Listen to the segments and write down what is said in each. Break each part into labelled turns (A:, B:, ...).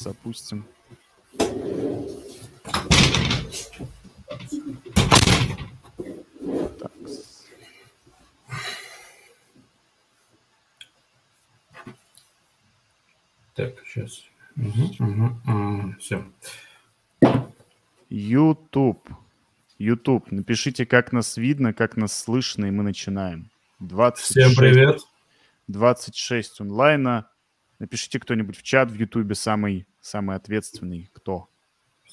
A: запустим. Так.
B: Так, сейчас. Угу, угу, все.
A: YouTube. YouTube. Напишите, как нас видно, как нас слышно, и мы начинаем. 26,
B: Всем привет.
A: 26 онлайна. Напишите кто-нибудь в чат в YouTube, самый, самый ответственный, кто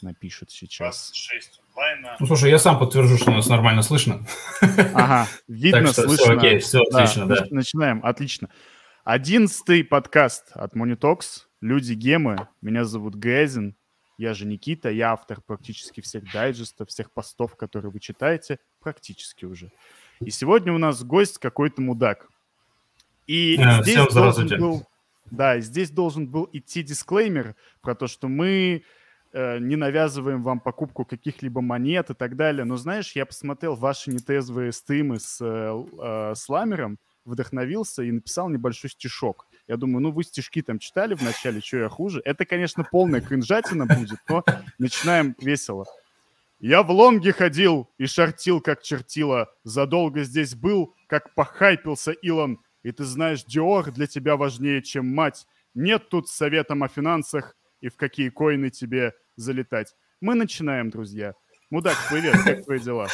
A: напишет сейчас.
B: 26 онлайна. Ну, слушай, я сам подтвержу, что нас нормально слышно.
A: Ага, видно,
B: так что
A: слышно.
B: Все окей, все да, отлично, да.
A: Начинаем, отлично. Одиннадцатый подкаст от Monitox. Люди Гемы. Меня зовут Гэзин. Я же Никита, я автор практически всех дайджестов, всех постов, которые вы читаете, практически уже. И сегодня у нас гость какой-то мудак. И
B: а,
A: здесь
B: всем
A: должен был, да, здесь должен был идти дисклеймер про то, что мы э, не навязываем вам покупку каких-либо монет и так далее. Но знаешь, я посмотрел ваши нетрезвые стримы с, э, э, с Ламером, вдохновился и написал небольшой стишок. Я думаю, ну вы стишки там читали в начале, что я хуже. Это, конечно, полная кринжатина будет, но начинаем весело. Я в лонге ходил и шортил, как чертила. Задолго здесь был, как похайпился Илон. И ты знаешь, Диор для тебя важнее, чем мать. Нет тут советом о финансах и в какие коины тебе залетать. Мы начинаем, друзья. Мудак, привет, как твои дела?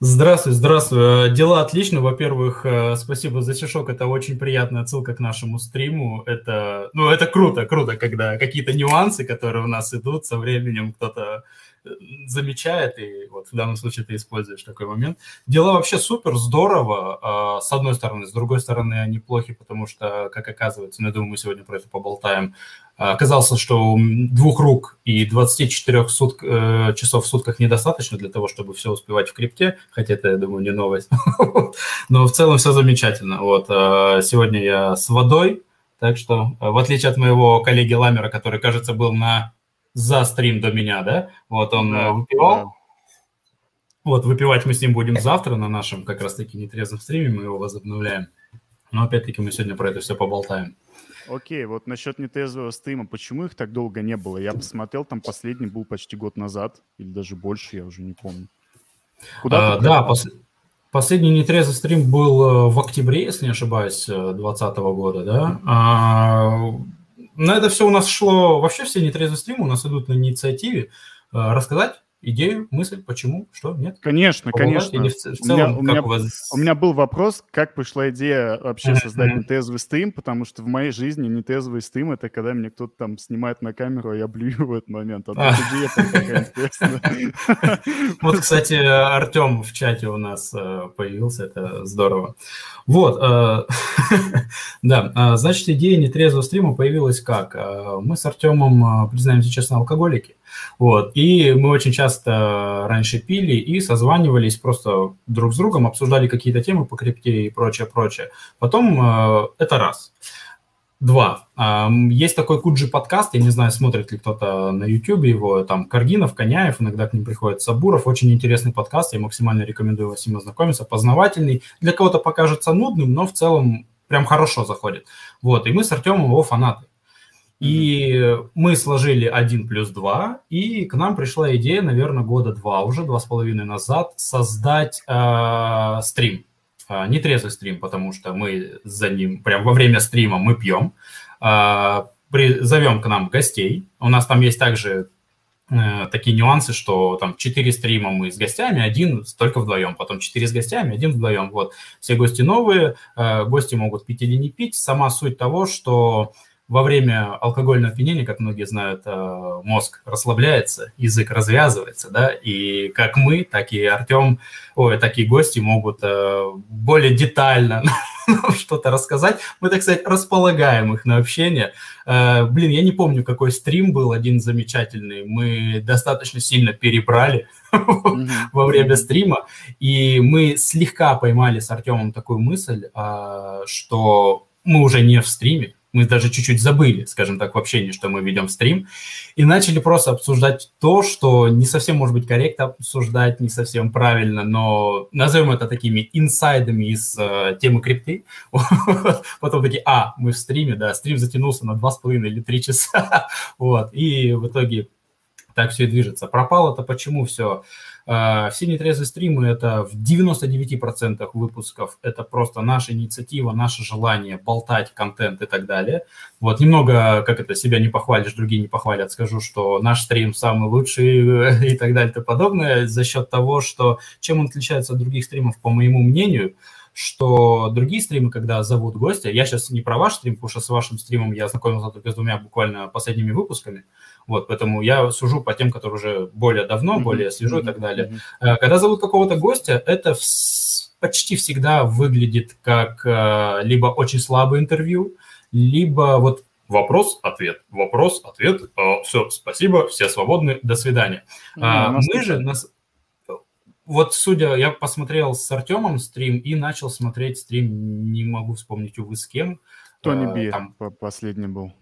B: Здравствуй, здравствуй. Э, дела отлично. Во-первых, э, спасибо за чешок. Это очень приятная отсылка к нашему стриму. Это, ну, это круто, круто, когда какие-то нюансы, которые у нас идут, со временем кто-то замечает, и вот в данном случае ты используешь такой момент. Дела вообще супер, здорово, а, с одной стороны. С другой стороны, они плохи, потому что, как оказывается, ну, я думаю, мы сегодня про это поболтаем, а, оказалось, что двух рук и 24 суток, э, часов в сутках недостаточно для того, чтобы все успевать в крипте, хотя это, я думаю, не новость. Но в целом все замечательно. Вот, а, сегодня я с водой, так что, в отличие от моего коллеги Ламера, который, кажется, был на за стрим до меня, да? Вот он да, выпивал. Да. Вот, выпивать мы с ним будем завтра на нашем как раз-таки нетрезвом стриме, мы его возобновляем. Но опять-таки мы сегодня про это все поболтаем.
A: Окей, вот насчет нетрезвого стрима, почему их так долго не было? Я посмотрел, там последний был почти год назад, или даже больше, я уже не помню.
B: Куда а, да, пос... последний нетрезвый стрим был э, в октябре, если не ошибаюсь, 2020 э, года, да? А, на это все у нас шло, вообще все нетрезвые стримы у нас идут на инициативе. Э, рассказать идею, мысль, почему, что, нет?
A: Конечно, Побывать? конечно. В, в целом, у, меня, у, меня, вас... у меня был вопрос, как пришла идея вообще создать нетезвый стрим, потому что в моей жизни нетезвый стрим — это когда мне кто-то там снимает на камеру, а я блюю в этот момент. А интересная.
B: Вот, кстати, Артем в чате у нас э, появился, это здорово. Вот, э, да, значит, идея нетрезвого стрима появилась как? Мы с Артемом, признаемся честно, алкоголики. Вот. И мы очень часто раньше пили и созванивались просто друг с другом, обсуждали какие-то темы по крипте и прочее, прочее. Потом э, это раз. Два. Э, есть такой Куджи подкаст, я не знаю, смотрит ли кто-то на YouTube его, там Каргинов, Коняев, иногда к ним приходит Сабуров. Очень интересный подкаст, я максимально рекомендую всем ознакомиться, познавательный. Для кого-то покажется нудным, но в целом прям хорошо заходит. Вот, и мы с Артемом его фанаты. И мы сложили 1 плюс 2, и к нам пришла идея, наверное, года два, уже два с половиной назад, создать э, стрим. Э, нетрезвый стрим, потому что мы за ним, прям во время стрима мы пьем. Э, при, зовем к нам гостей. У нас там есть также э, такие нюансы, что там 4 стрима мы с гостями, один только вдвоем, потом 4 с гостями, один вдвоем. Вот. Все гости новые, э, гости могут пить или не пить. Сама суть того, что во время алкогольного опьянения, как многие знают, э, мозг расслабляется, язык развязывается, да, и как мы, так и Артем, ой, так и гости могут э, более детально что-то рассказать. Мы, так сказать, располагаем их на общение. Э, блин, я не помню, какой стрим был один замечательный. Мы достаточно сильно перебрали во время стрима, и мы слегка поймали с Артемом такую мысль, что мы уже не в стриме, мы даже чуть-чуть забыли, скажем так, в общении, что мы ведем стрим, и начали просто обсуждать то, что не совсем, может быть, корректно обсуждать, не совсем правильно, но назовем это такими инсайдами из э, темы крипты. Потом такие, а, мы в стриме, да, стрим затянулся на 2,5 или 3 часа, вот, и в итоге так все и движется. Пропало это почему все? А, все нетрезвые стримы – это в 99% выпусков это просто наша инициатива, наше желание болтать контент и так далее. Вот немного, как это, себя не похвалишь, другие не похвалят, скажу, что наш стрим самый лучший и так далее и тому подобное за счет того, что чем он отличается от других стримов, по моему мнению, что другие стримы, когда зовут гостя, я сейчас не про ваш стрим, потому что с вашим стримом я знакомился только с двумя буквально последними выпусками, вот, поэтому я сужу по тем, которые уже более давно, mm-hmm. более слежу mm-hmm. и так далее. Mm-hmm. Когда зовут какого-то гостя, это в... почти всегда выглядит как э, либо очень слабое интервью, либо вот вопрос-ответ, вопрос-ответ, э, все, спасибо, все свободны, до свидания. Mm-hmm. Мы же нас вот судя, я посмотрел с Артемом стрим и начал смотреть стрим, не могу вспомнить, увы, с кем.
A: Тони Би там последний был.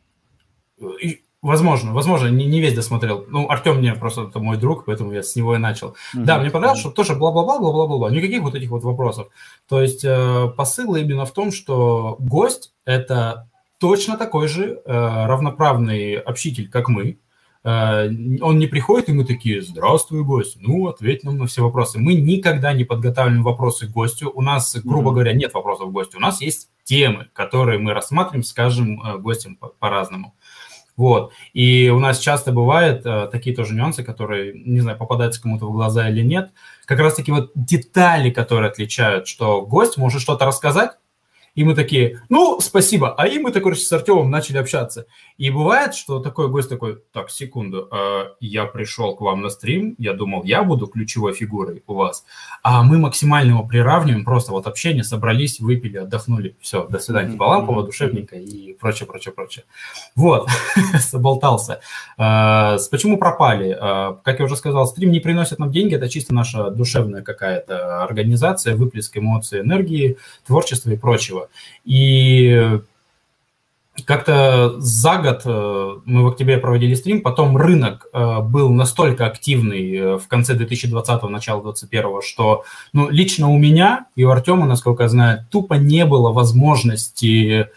B: И, возможно, возможно, не, не весь досмотрел. Ну, Артем мне просто это мой друг, поэтому я с него и начал. Угу. Да, мне понравилось, что тоже бла-бла-бла, бла-бла-бла, никаких вот этих вот вопросов. То есть э, посыл именно в том, что гость – это точно такой же э, равноправный общитель, как мы, Э, он не приходит, и мы такие, здравствуй, гость, ну, ответь нам на все вопросы. Мы никогда не подготавливаем вопросы к гостю. У нас, грубо говоря, нет вопросов к гостю. У нас есть темы, которые мы рассматриваем, скажем, э, гостям по-разному. Вот. И у нас часто бывают э, такие тоже нюансы, которые, не знаю, попадаются кому-то в глаза или нет. Как раз-таки вот детали, которые отличают, что гость может что-то рассказать, и мы такие, ну, спасибо. А и мы, так, короче, с Артемом начали общаться. И бывает, что такой гость такой, так, секунду, э, я пришел к вам на стрим, я думал, я буду ключевой фигурой у вас, а мы максимально его приравниваем, просто вот общение, собрались, выпили, отдохнули, все, до свидания, лампово, душевненько и прочее, прочее, прочее. Вот, соболтался. Э, почему пропали? Э, как я уже сказал, стрим не приносит нам деньги, это чисто наша душевная какая-то организация, выплеск эмоций, энергии, творчества и прочего. И как-то за год э, мы в октябре проводили стрим, потом рынок э, был настолько активный э, в конце 2020-го, начало 2021 что ну, лично у меня и у Артема, насколько я знаю, тупо не было возможности,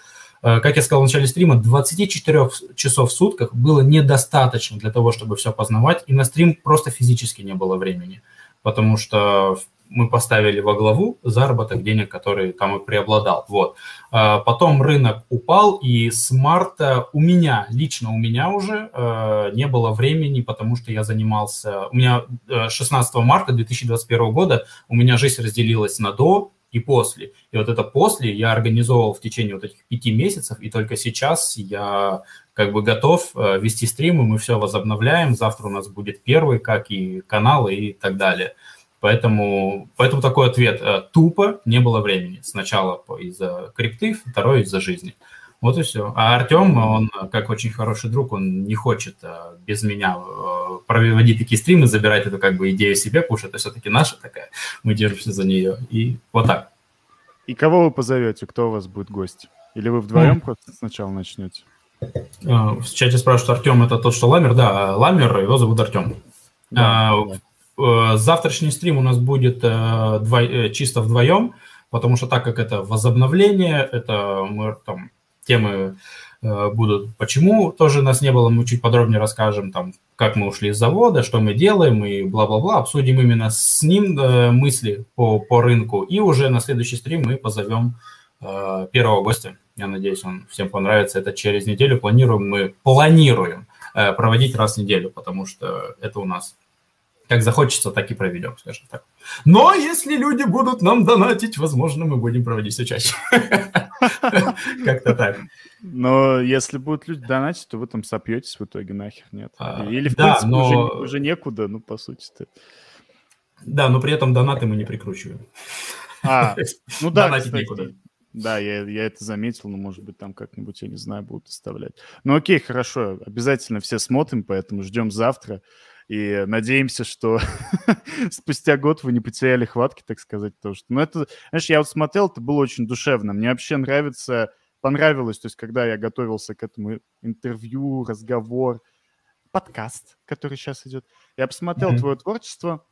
B: как я сказал в начале стрима, 24 часов в сутках было недостаточно для того, чтобы все познавать, и на стрим просто физически не было времени, потому что мы поставили во главу заработок денег, который там и преобладал. Вот. А, потом рынок упал, и с марта у меня, лично у меня уже э, не было времени, потому что я занимался... У меня 16 э, марта 2021 года у меня жизнь разделилась на до и после. И вот это после я организовывал в течение вот этих пяти месяцев, и только сейчас я как бы готов э, вести стримы, мы все возобновляем, завтра у нас будет первый, как и каналы и так далее. Поэтому, поэтому такой ответ. Э, тупо не было времени. Сначала из-за крипты, второй из-за жизни. Вот и все. А Артем, он как очень хороший друг, он не хочет э, без меня э, проводить такие стримы, забирать эту как бы идею себе, потому что это все-таки наша такая, мы держимся за нее. И вот так.
A: И кого вы позовете? Кто у вас будет гость? Или вы вдвоем mm. просто сначала начнете?
B: В чате спрашивают, Артем это тот, что Ламер? Да, Ламер, его зовут Артем. Да, а, да. Э, завтрашний стрим у нас будет э. Э, чисто вдвоем, потому что так как это возобновление, это мы там темы будут, почему тоже нас не было, мы чуть подробнее расскажем, там, как мы ушли из завода, что мы делаем и бла-бла-бла, обсудим именно с ним мысли по, по рынку, и уже на следующий стрим мы позовем первого гостя. Я надеюсь, он всем понравится. Это через неделю планируем, мы планируем проводить раз в неделю, потому что это у нас как захочется, так и проведем, скажем так. Но если люди будут нам донатить, возможно, мы будем проводить все чаще. Как-то так.
A: Но если будут люди донатить, то вы там сопьетесь в итоге нахер, нет? А, Или, в принципе, уже некуда, ну, по сути-то.
B: Да, но при этом донаты мы не прикручиваем.
A: А, ну да, Донатить некуда. Да, я, я это заметил, но, может быть, там как-нибудь, я не знаю, будут оставлять. Ну окей, хорошо, обязательно все смотрим, поэтому ждем завтра. И надеемся, что спустя год вы не потеряли хватки, так сказать, потому что, ну, это, знаешь, я вот смотрел, это было очень душевно. Мне вообще нравится понравилось, то есть когда я готовился к этому интервью, разговор, подкаст, который сейчас идет, я посмотрел mm-hmm. твое творчество,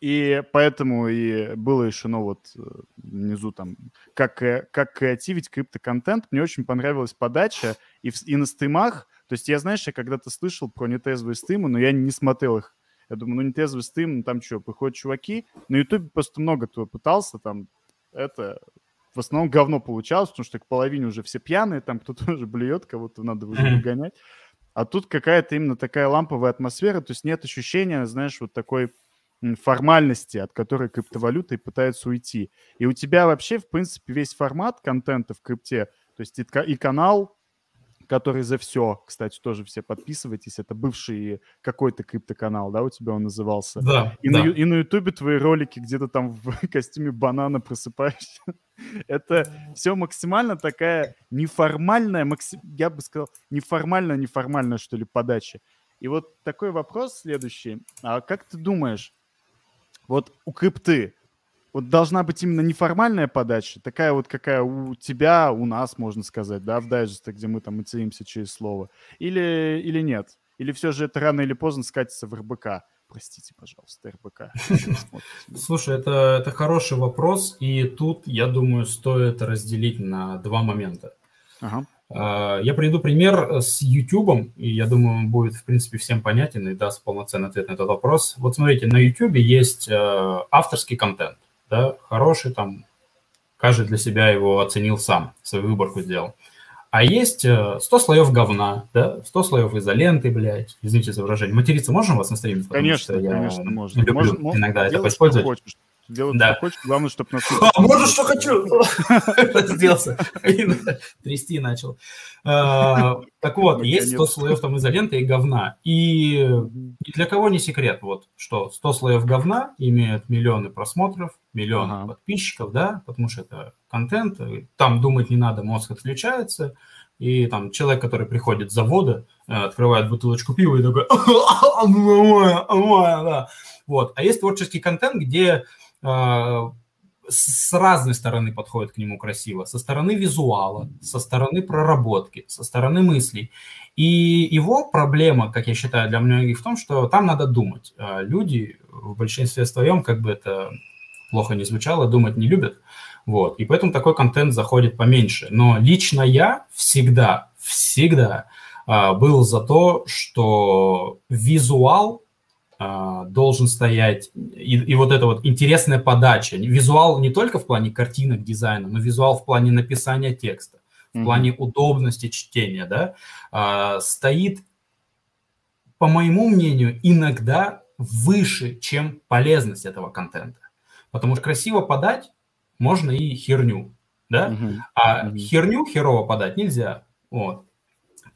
A: и поэтому и было еще, ну вот, э, внизу там, как, э, как креативить криптоконтент. Мне очень понравилась подача и, в, и на стримах. То есть я, знаешь, я когда-то слышал про нетезвые стримы, но я не смотрел их. Я думаю, ну нетезвый стрим, ну там что, приходят чуваки. На ютубе просто много кто пытался, там, это, в основном говно получалось, потому что к половине уже все пьяные, там кто-то уже блюет, кого-то надо уже выгонять. А тут какая-то именно такая ламповая атмосфера, то есть нет ощущения, знаешь, вот такой формальности, от которой криптовалюта и пытается уйти. И у тебя вообще, в принципе, весь формат контента в крипте, то есть и, канал, который за все, кстати, тоже все подписывайтесь, это бывший какой-то криптоканал, да, у тебя он назывался?
B: Да,
A: и,
B: да.
A: На, и на ютубе твои ролики, где то там в костюме банана просыпаешься. это все максимально такая неформальная, максим, я бы сказал, неформальная, неформальная, что ли, подача. И вот такой вопрос следующий. А как ты думаешь, вот у крипты вот должна быть именно неформальная подача, такая вот, какая у тебя, у нас, можно сказать, да, в дайджесте, где мы там материмся через слово, или, или нет? Или все же это рано или поздно скатится в РБК? Простите, пожалуйста, РБК.
B: Слушай, это, это хороший вопрос, и тут, я думаю, стоит разделить на два момента. Ага. А, я приведу пример с YouTube, и я думаю, он будет, в принципе, всем понятен и даст полноценный ответ на этот вопрос. Вот смотрите, на YouTube есть э, авторский контент, да, хороший, там, каждый для себя его оценил сам, свою выборку сделал. А есть 100 э, слоев говна, да, 100 слоев изоленты, блядь, извините за выражение. Материться можно вас на стриме?
A: Конечно, конечно, можно.
B: Люблю
A: можно,
B: иногда это использовать. Хочешь.
A: Делать, да. что хочешь, главное, чтобы нас...
B: А, можно, что хочу! Сделался. Трясти начал. А, так вот, есть 100 слоев там изоленты и говна. И для кого не секрет, вот, что 100 слоев говна имеют миллионы просмотров, миллионы подписчиков, да, потому что это контент, там думать не надо, мозг отключается, и там человек, который приходит с завода, э, открывает бутылочку пива и такой. Вот. А есть творческий контент, где а, с разной стороны подходит к нему красиво. Со стороны визуала, со стороны проработки, со стороны мыслей. И его проблема, как я считаю, для многих в том, что там надо думать. А люди в большинстве своем, как бы это плохо не звучало, думать не любят. Вот. И поэтому такой контент заходит поменьше. Но лично я всегда, всегда а, был за то, что визуал а, должен стоять, и, и вот эта вот интересная подача. Визуал не только в плане картинок, дизайна, но визуал в плане написания текста, в mm-hmm. плане удобности чтения, да, а, стоит, по моему мнению, иногда выше, чем полезность этого контента. Потому что красиво подать можно и херню, да, mm-hmm. а mm-hmm. херню херово подать нельзя. Вот.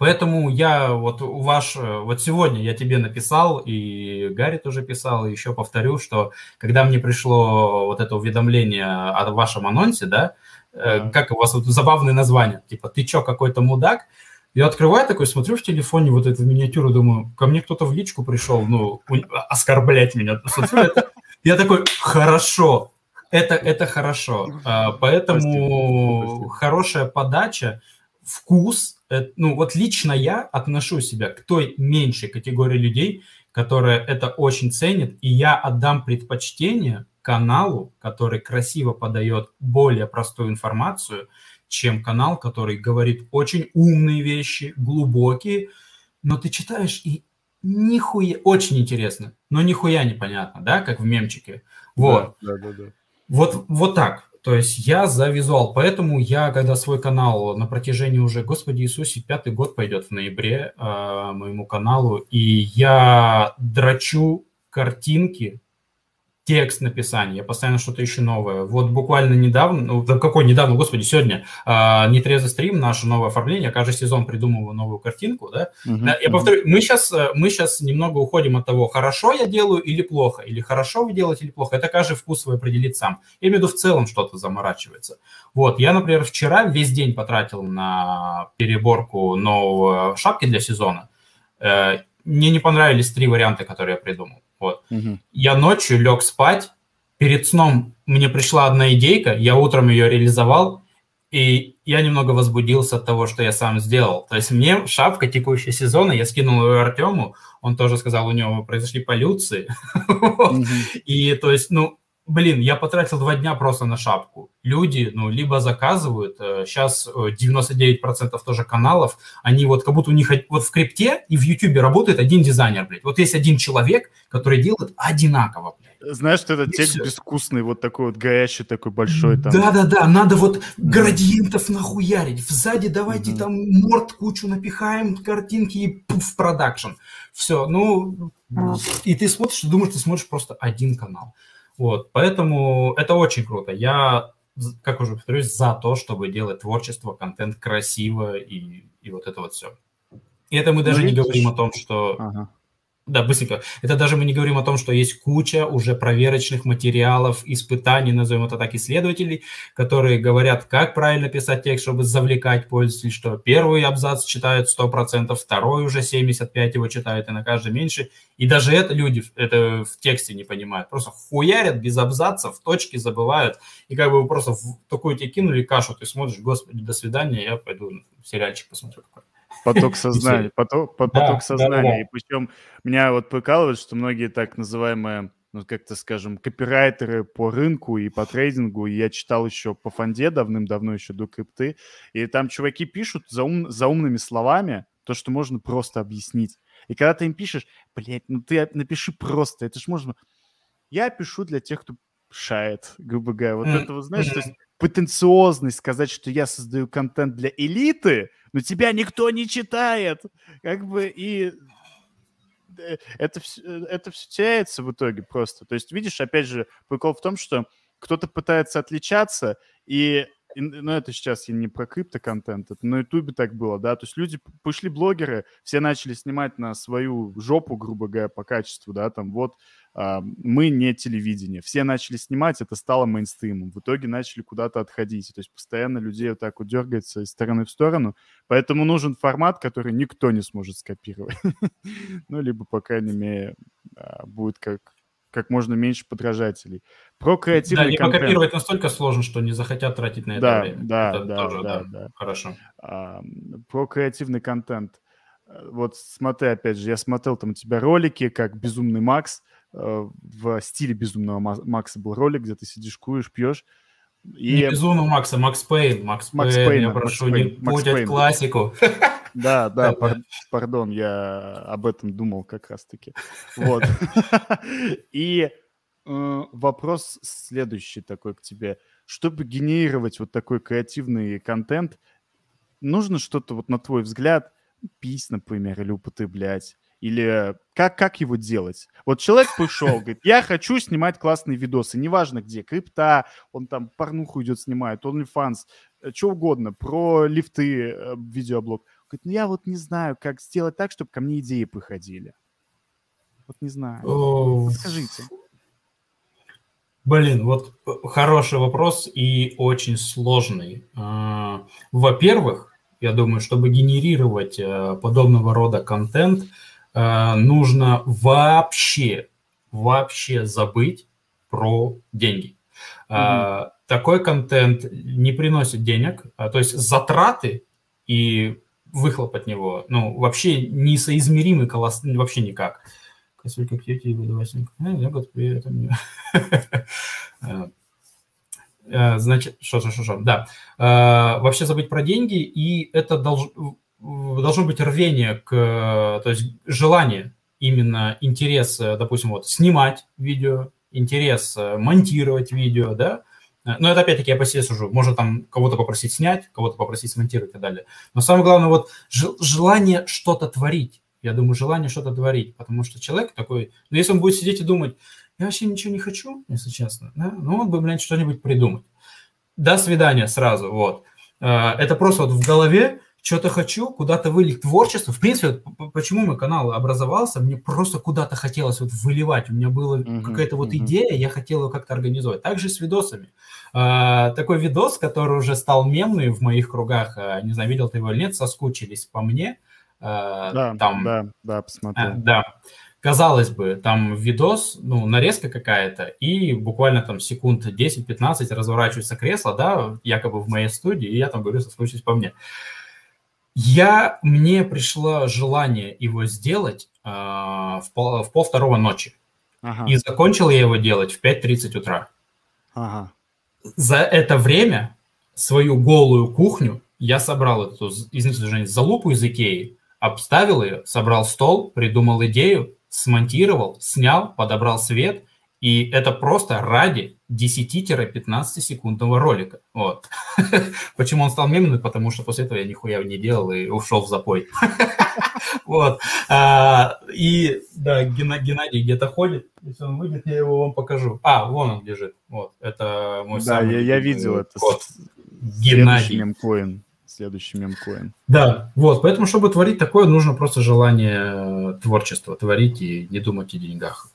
B: Поэтому я вот ваш, вот сегодня я тебе написал, и Гарри тоже писал, и еще повторю, что когда мне пришло вот это уведомление о вашем анонсе, да, mm-hmm. как у вас вот забавное название, типа «Ты чё, какой-то мудак?» Я открываю такой, смотрю в телефоне вот эту миниатюру, думаю, ко мне кто-то в личку пришел, ну, оскорблять меня. Смотрю, я такой, хорошо, это, это хорошо. А, поэтому хорошая подача, вкус, ну вот лично я отношу себя к той меньшей категории людей, которая это очень ценит, и я отдам предпочтение каналу, который красиво подает более простую информацию, чем канал, который говорит очень умные вещи, глубокие, но ты читаешь и нихуя, очень интересно, но нихуя непонятно, да, как в мемчике. Вот. Да, да, да, да. Вот, вот так. То есть я за визуал, поэтому я, когда свой канал на протяжении уже, Господи Иисусе, пятый год пойдет в ноябре э, моему каналу, и я драчу картинки текст написания, я постоянно что-то ищу новое. Вот буквально недавно, ну, какой недавно, господи, сегодня, э, нетрезвый стрим, наше новое оформление, каждый сезон придумываю новую картинку, да. Uh-huh, я uh-huh. повторю, мы сейчас, э, мы сейчас немного уходим от того, хорошо я делаю или плохо, или хорошо вы делаете или плохо. Это каждый вкус свой определит сам. Я имею в виду в целом что-то заморачивается. Вот, я, например, вчера весь день потратил на переборку нового шапки для сезона. Э, мне не понравились три варианта, которые я придумал. Вот. Угу. Я ночью лег спать, перед сном мне пришла одна идейка, я утром ее реализовал, и, я немного возбудился от того, что я сам сделал. То есть мне шапка текущего сезона, я скинул ее Артему, он тоже сказал, у него произошли полюции. И то есть, ну, блин, я потратил два дня просто на шапку. Люди, ну, либо заказывают, сейчас э, 99% э, тоже каналов, они вот как будто у них вот в крипте и в ютубе работает один дизайнер, блядь. Вот есть один человек, который делает одинаково, блядь.
A: Знаешь, что это текст безвкусный, вот такой вот горячий, такой большой там.
B: Да-да-да, надо вот градиентов нахуярить. Сзади давайте mm-hmm. там морд кучу напихаем, картинки и пуф, продакшн. Все, ну, и ты смотришь, думаешь, ты смотришь просто один канал. Вот, поэтому это очень круто. Я, как уже повторюсь, за то, чтобы делать творчество, контент красиво и, и вот это вот все. И это мы даже ну, не говорим о том, что... Ага. Да, быстренько. Это даже мы не говорим о том, что есть куча уже проверочных материалов, испытаний, назовем это так, исследователей, которые говорят, как правильно писать текст, чтобы завлекать пользователей, что первый абзац читают 100%, второй уже 75% его читают, и на каждый меньше. И даже это люди это в тексте не понимают. Просто хуярят без абзацев, точки забывают. И как бы просто в такую тебе кинули кашу, ты смотришь, господи, до свидания, я пойду сериальчик посмотрю какой
A: Поток сознания, поток, поток сознания. И причем меня вот прикалывает, что многие так называемые ну, как-то, скажем, копирайтеры по рынку и по трейдингу. И я читал еще по фонде давным-давно, еще до крипты. И там чуваки пишут за, ум, за умными словами то, что можно просто объяснить. И когда ты им пишешь, блядь, ну ты напиши просто, это ж можно... Я пишу для тех, кто шает, грубо говоря. Вот mm-hmm. это, вот, знаешь, то есть претенциозность сказать, что я создаю контент для элиты, но тебя никто не читает. Как бы и э, это, э, это все теряется в итоге просто. То есть, видишь, опять же, прикол в том, что кто-то пытается отличаться, и ну, это сейчас я не про криптоконтент, это на Ютубе так было, да, то есть люди, пошли блогеры, все начали снимать на свою жопу, грубо говоря, по качеству, да, там вот мы не телевидение, все начали снимать, это стало мейнстримом, в итоге начали куда-то отходить, то есть постоянно людей вот так вот дергается из стороны в сторону, поэтому нужен формат, который никто не сможет скопировать, ну, либо, по крайней мере, а, будет как как можно меньше подражателей. Про креативный Да,
B: не контент. покопировать настолько сложно, что не захотят тратить на это
A: да,
B: время.
A: Да,
B: это
A: да, тоже, да, да, да.
B: Хорошо.
A: А, про креативный контент. Э, вот смотри, опять же, я смотрел там у тебя ролики, как «Безумный Макс», в стиле «Безумного Макса» был ролик, где ты сидишь, куришь, пьешь.
B: И... Не «Безумного Макса», Макс Пейн. Макс, Макс Пейн, Пейн, я прошу, Макс не путать классику.
A: Да, да, пардон, я об этом думал как раз-таки. Вот. И э, вопрос следующий такой к тебе. Чтобы генерировать вот такой креативный контент, нужно что-то, вот на твой взгляд, пись, например, или употреблять? Или как, как его делать? Вот человек пришел, говорит, я хочу снимать классные видосы, неважно где, крипта, он там порнуху идет снимает, OnlyFans, э, что угодно, про лифты, э, видеоблог. Говорит, ну я вот не знаю, как сделать так, чтобы ко мне идеи приходили. Вот не знаю. Скажите.
B: Блин, вот э, хороший вопрос и очень сложный. А, во-первых, я думаю, чтобы генерировать подобного рода контент, нужно вообще, вообще забыть про деньги. Mm-hmm. Такой контент не приносит денег, а, то есть затраты и выхлоп от него, ну, вообще несоизмеримый колосс, вообще никак. Косулька пьете и выдавать. Я этом не... Значит, что, что, что, что, да. Э, вообще забыть про деньги, и это должно, должно быть рвение к, то есть желание, именно интерес, допустим, вот снимать видео, интерес монтировать видео, да, Э, но это опять-таки я по себе сужу. Можно там кого-то попросить снять, кого-то попросить смонтировать и так далее. Но самое главное, вот желание что-то творить. Я думаю, желание что-то творить. Потому что человек такой, ну, если он будет сидеть и думать, я вообще ничего не хочу, если честно, да, ну, он бы, блядь, что-нибудь придумать. До свидания сразу, вот. Э, это просто вот в голове что-то хочу, куда-то вылить творчество. В принципе, почему мой канал образовался, мне просто куда-то хотелось вот выливать. У меня была uh-huh, какая-то вот uh-huh. идея, я хотел ее как-то организовать. Также с видосами. А, такой видос, который уже стал мемный в моих кругах, а, не знаю, видел ты его или нет, соскучились по мне.
A: Да, там, да, да, посмотрел.
B: Да. Казалось бы, там видос, ну, нарезка какая-то, и буквально там секунд 10-15 разворачивается кресло, да, якобы в моей студии, и я там говорю, соскучись по мне. Я, мне пришло желание его сделать э, в, пол, в пол второго ночи. Ага. И закончил я его делать в 5.30 утра. Ага. За это время свою голую кухню я собрал эту, извините, Женя, залупу из Икеи, обставил ее, собрал стол, придумал идею, смонтировал, снял, подобрал свет, и это просто ради 10-15 секундного ролика. Вот. Почему он стал мемным? Потому что после этого я нихуя не делал и ушел в запой. Вот. А, и да, Геннадий где-то ходит. Если он выйдет, я его вам покажу. А, вон он лежит. Вот. Это мой
A: Да, я видел это.
B: Геннадий.
A: Мемкоин следующий мемкоин.
B: Да, вот, поэтому, чтобы творить такое, нужно просто желание творчества творить и не думать о деньгах.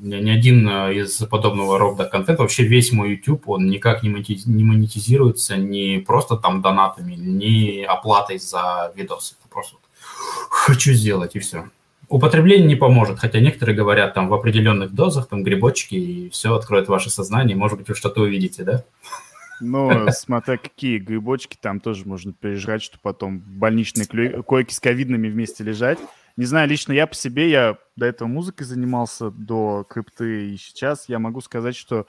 B: У меня ни один э, из подобного рода контента, вообще весь мой YouTube, он никак не монетизируется ни просто там донатами, ни оплатой за видосы. Это просто хочу сделать и все. Употребление не поможет, хотя некоторые говорят там в определенных дозах, там грибочки, и все откроет ваше сознание, может быть, вы что-то увидите, да?
A: Ну, смотря какие грибочки, там тоже можно пережрать, что потом в больничной койке с ковидными вместе лежать. Не знаю, лично я по себе, я до этого музыкой занимался, до крипты, и сейчас я могу сказать, что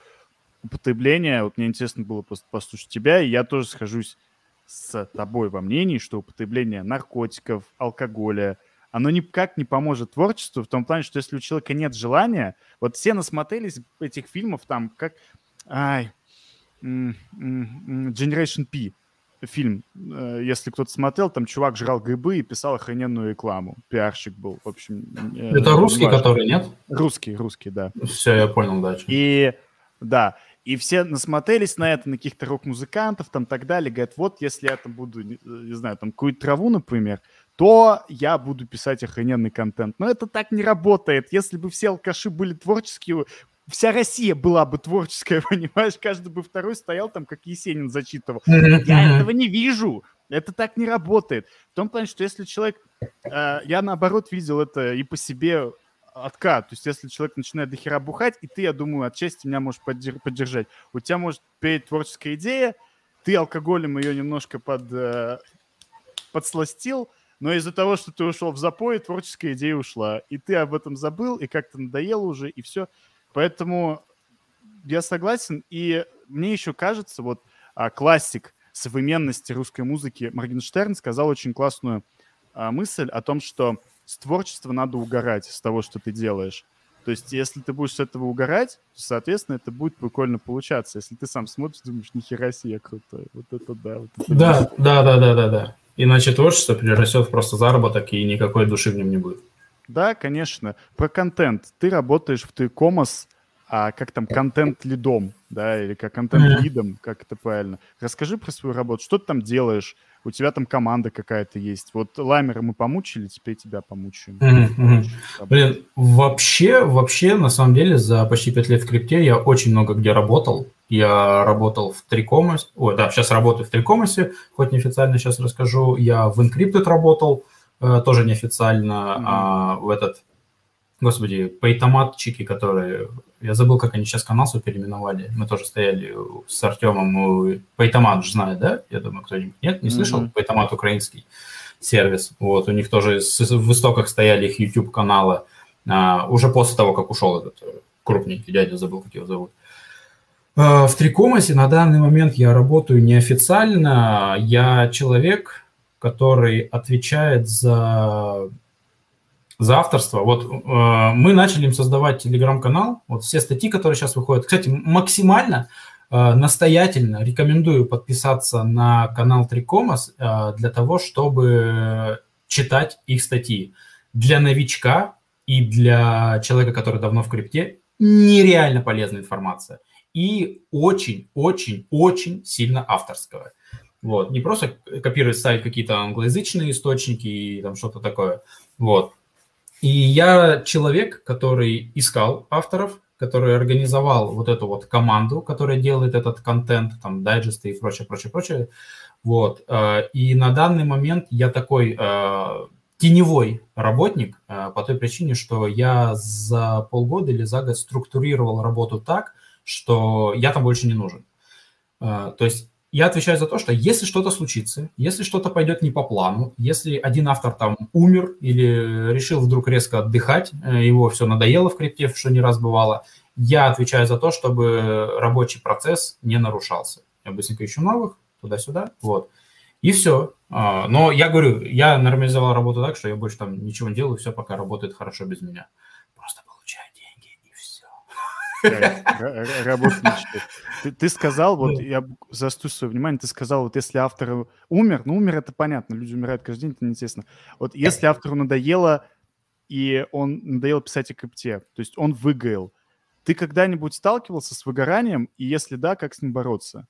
A: употребление, вот мне интересно было просто послушать тебя, и я тоже схожусь с тобой во мнении, что употребление наркотиков, алкоголя, оно никак не поможет творчеству в том плане, что если у человека нет желания, вот все насмотрелись этих фильмов, там, как, ай, Generation P фильм, э, если кто-то смотрел, там чувак жрал грибы и писал охрененную рекламу. Пиарщик был, в общем.
B: Э, Это русский, важно. который, нет?
A: Русский, русский, да.
B: Все, я понял, да.
A: И, да, и все насмотрелись на это, на каких-то рок-музыкантов, там, так далее, говорят, вот, если я там буду, не, не знаю, там, какую-то траву, например, то я буду писать охрененный контент. Но это так не работает. Если бы все алкаши были творческие, вся Россия была бы творческая, понимаешь? Каждый бы второй стоял там, как Есенин зачитывал. Я этого не вижу. Это так не работает. В том плане, что если человек... Э, я, наоборот, видел это и по себе откат. То есть, если человек начинает дохера бухать, и ты, я думаю, отчасти меня можешь поддержать. У тебя может перед творческая идея, ты алкоголем ее немножко под, э, подсластил, но из-за того, что ты ушел в запой, творческая идея ушла. И ты об этом забыл, и как-то надоело уже, и все. Поэтому я согласен. И мне еще кажется, вот а, классик современности русской музыки Моргенштерн сказал очень классную а, мысль о том, что с творчества надо угорать, с того, что ты делаешь. То есть, если ты будешь с этого угорать, то, соответственно, это будет прикольно получаться. Если ты сам смотришь, думаешь, нихера себе круто. Вот это да. Вот это
B: да, да, да, да, да, да. Иначе творчество перерастет просто заработок, и никакой души в нем не будет.
A: Да, конечно. Про контент. Ты работаешь в Тыкомос, а как там контент-лидом, да, или как контент-лидом, как это правильно. Расскажи про свою работу. Что ты там делаешь? У тебя там команда какая-то есть. Вот Лаймера мы помучили, теперь тебя помучаем.
B: Mm-hmm. Блин, вообще, вообще, на самом деле, за почти пять лет в крипте я очень много где работал. Я работал в Трикомосе, ой, да, сейчас работаю в Трикомосе, хоть неофициально сейчас расскажу. Я в Encrypted работал, тоже неофициально, mm-hmm. а, в этот, господи, пейтоматчики, которые, я забыл, как они сейчас канал свой переименовали, мы тоже стояли с Артемом, пейтомат же знает, да? Я думаю, кто-нибудь, нет, не слышал? Mm-hmm. Пейтомат украинский сервис, вот, у них тоже в истоках стояли их YouTube-каналы, а, уже после того, как ушел этот э, крупненький дядя, забыл, как его зовут. А, в Трикомасе на данный момент я работаю неофициально. Я человек, который отвечает за, за авторство. Вот э, мы начали им создавать телеграм-канал. Вот все статьи, которые сейчас выходят. Кстати, максимально э, настоятельно рекомендую подписаться на канал Трикомас э, для того, чтобы читать их статьи. Для новичка и для человека, который давно в крипте, нереально полезная информация. И очень-очень-очень сильно авторского. Вот. Не просто копировать, ставить какие-то англоязычные источники и там что-то такое. Вот. И я человек, который искал авторов, который организовал вот эту вот команду, которая делает этот контент, там, дайджесты и прочее, прочее, прочее. Вот. Э, и на данный момент я такой э, теневой работник э, по той причине, что я за полгода или за год структурировал работу так, что я там больше не нужен. То есть я отвечаю за то, что если что-то случится, если что-то пойдет не по плану, если один автор там умер или решил вдруг резко отдыхать, э, его все надоело в крипте, что не раз бывало, я отвечаю за то, чтобы рабочий процесс не нарушался. Я быстренько ищу новых, туда-сюда, вот. И все. А, но я говорю, я нормализовал работу так, что я больше там ничего не делаю, все пока работает хорошо без меня.
A: Работа ты, ты сказал, вот я застую свое внимание, ты сказал, вот если автор умер, ну умер это понятно, люди умирают каждый день, это неинтересно. Вот если автору надоело, и он надоело писать о крипте, то есть он выгорел, ты когда-нибудь сталкивался с выгоранием, и если да, как с ним бороться?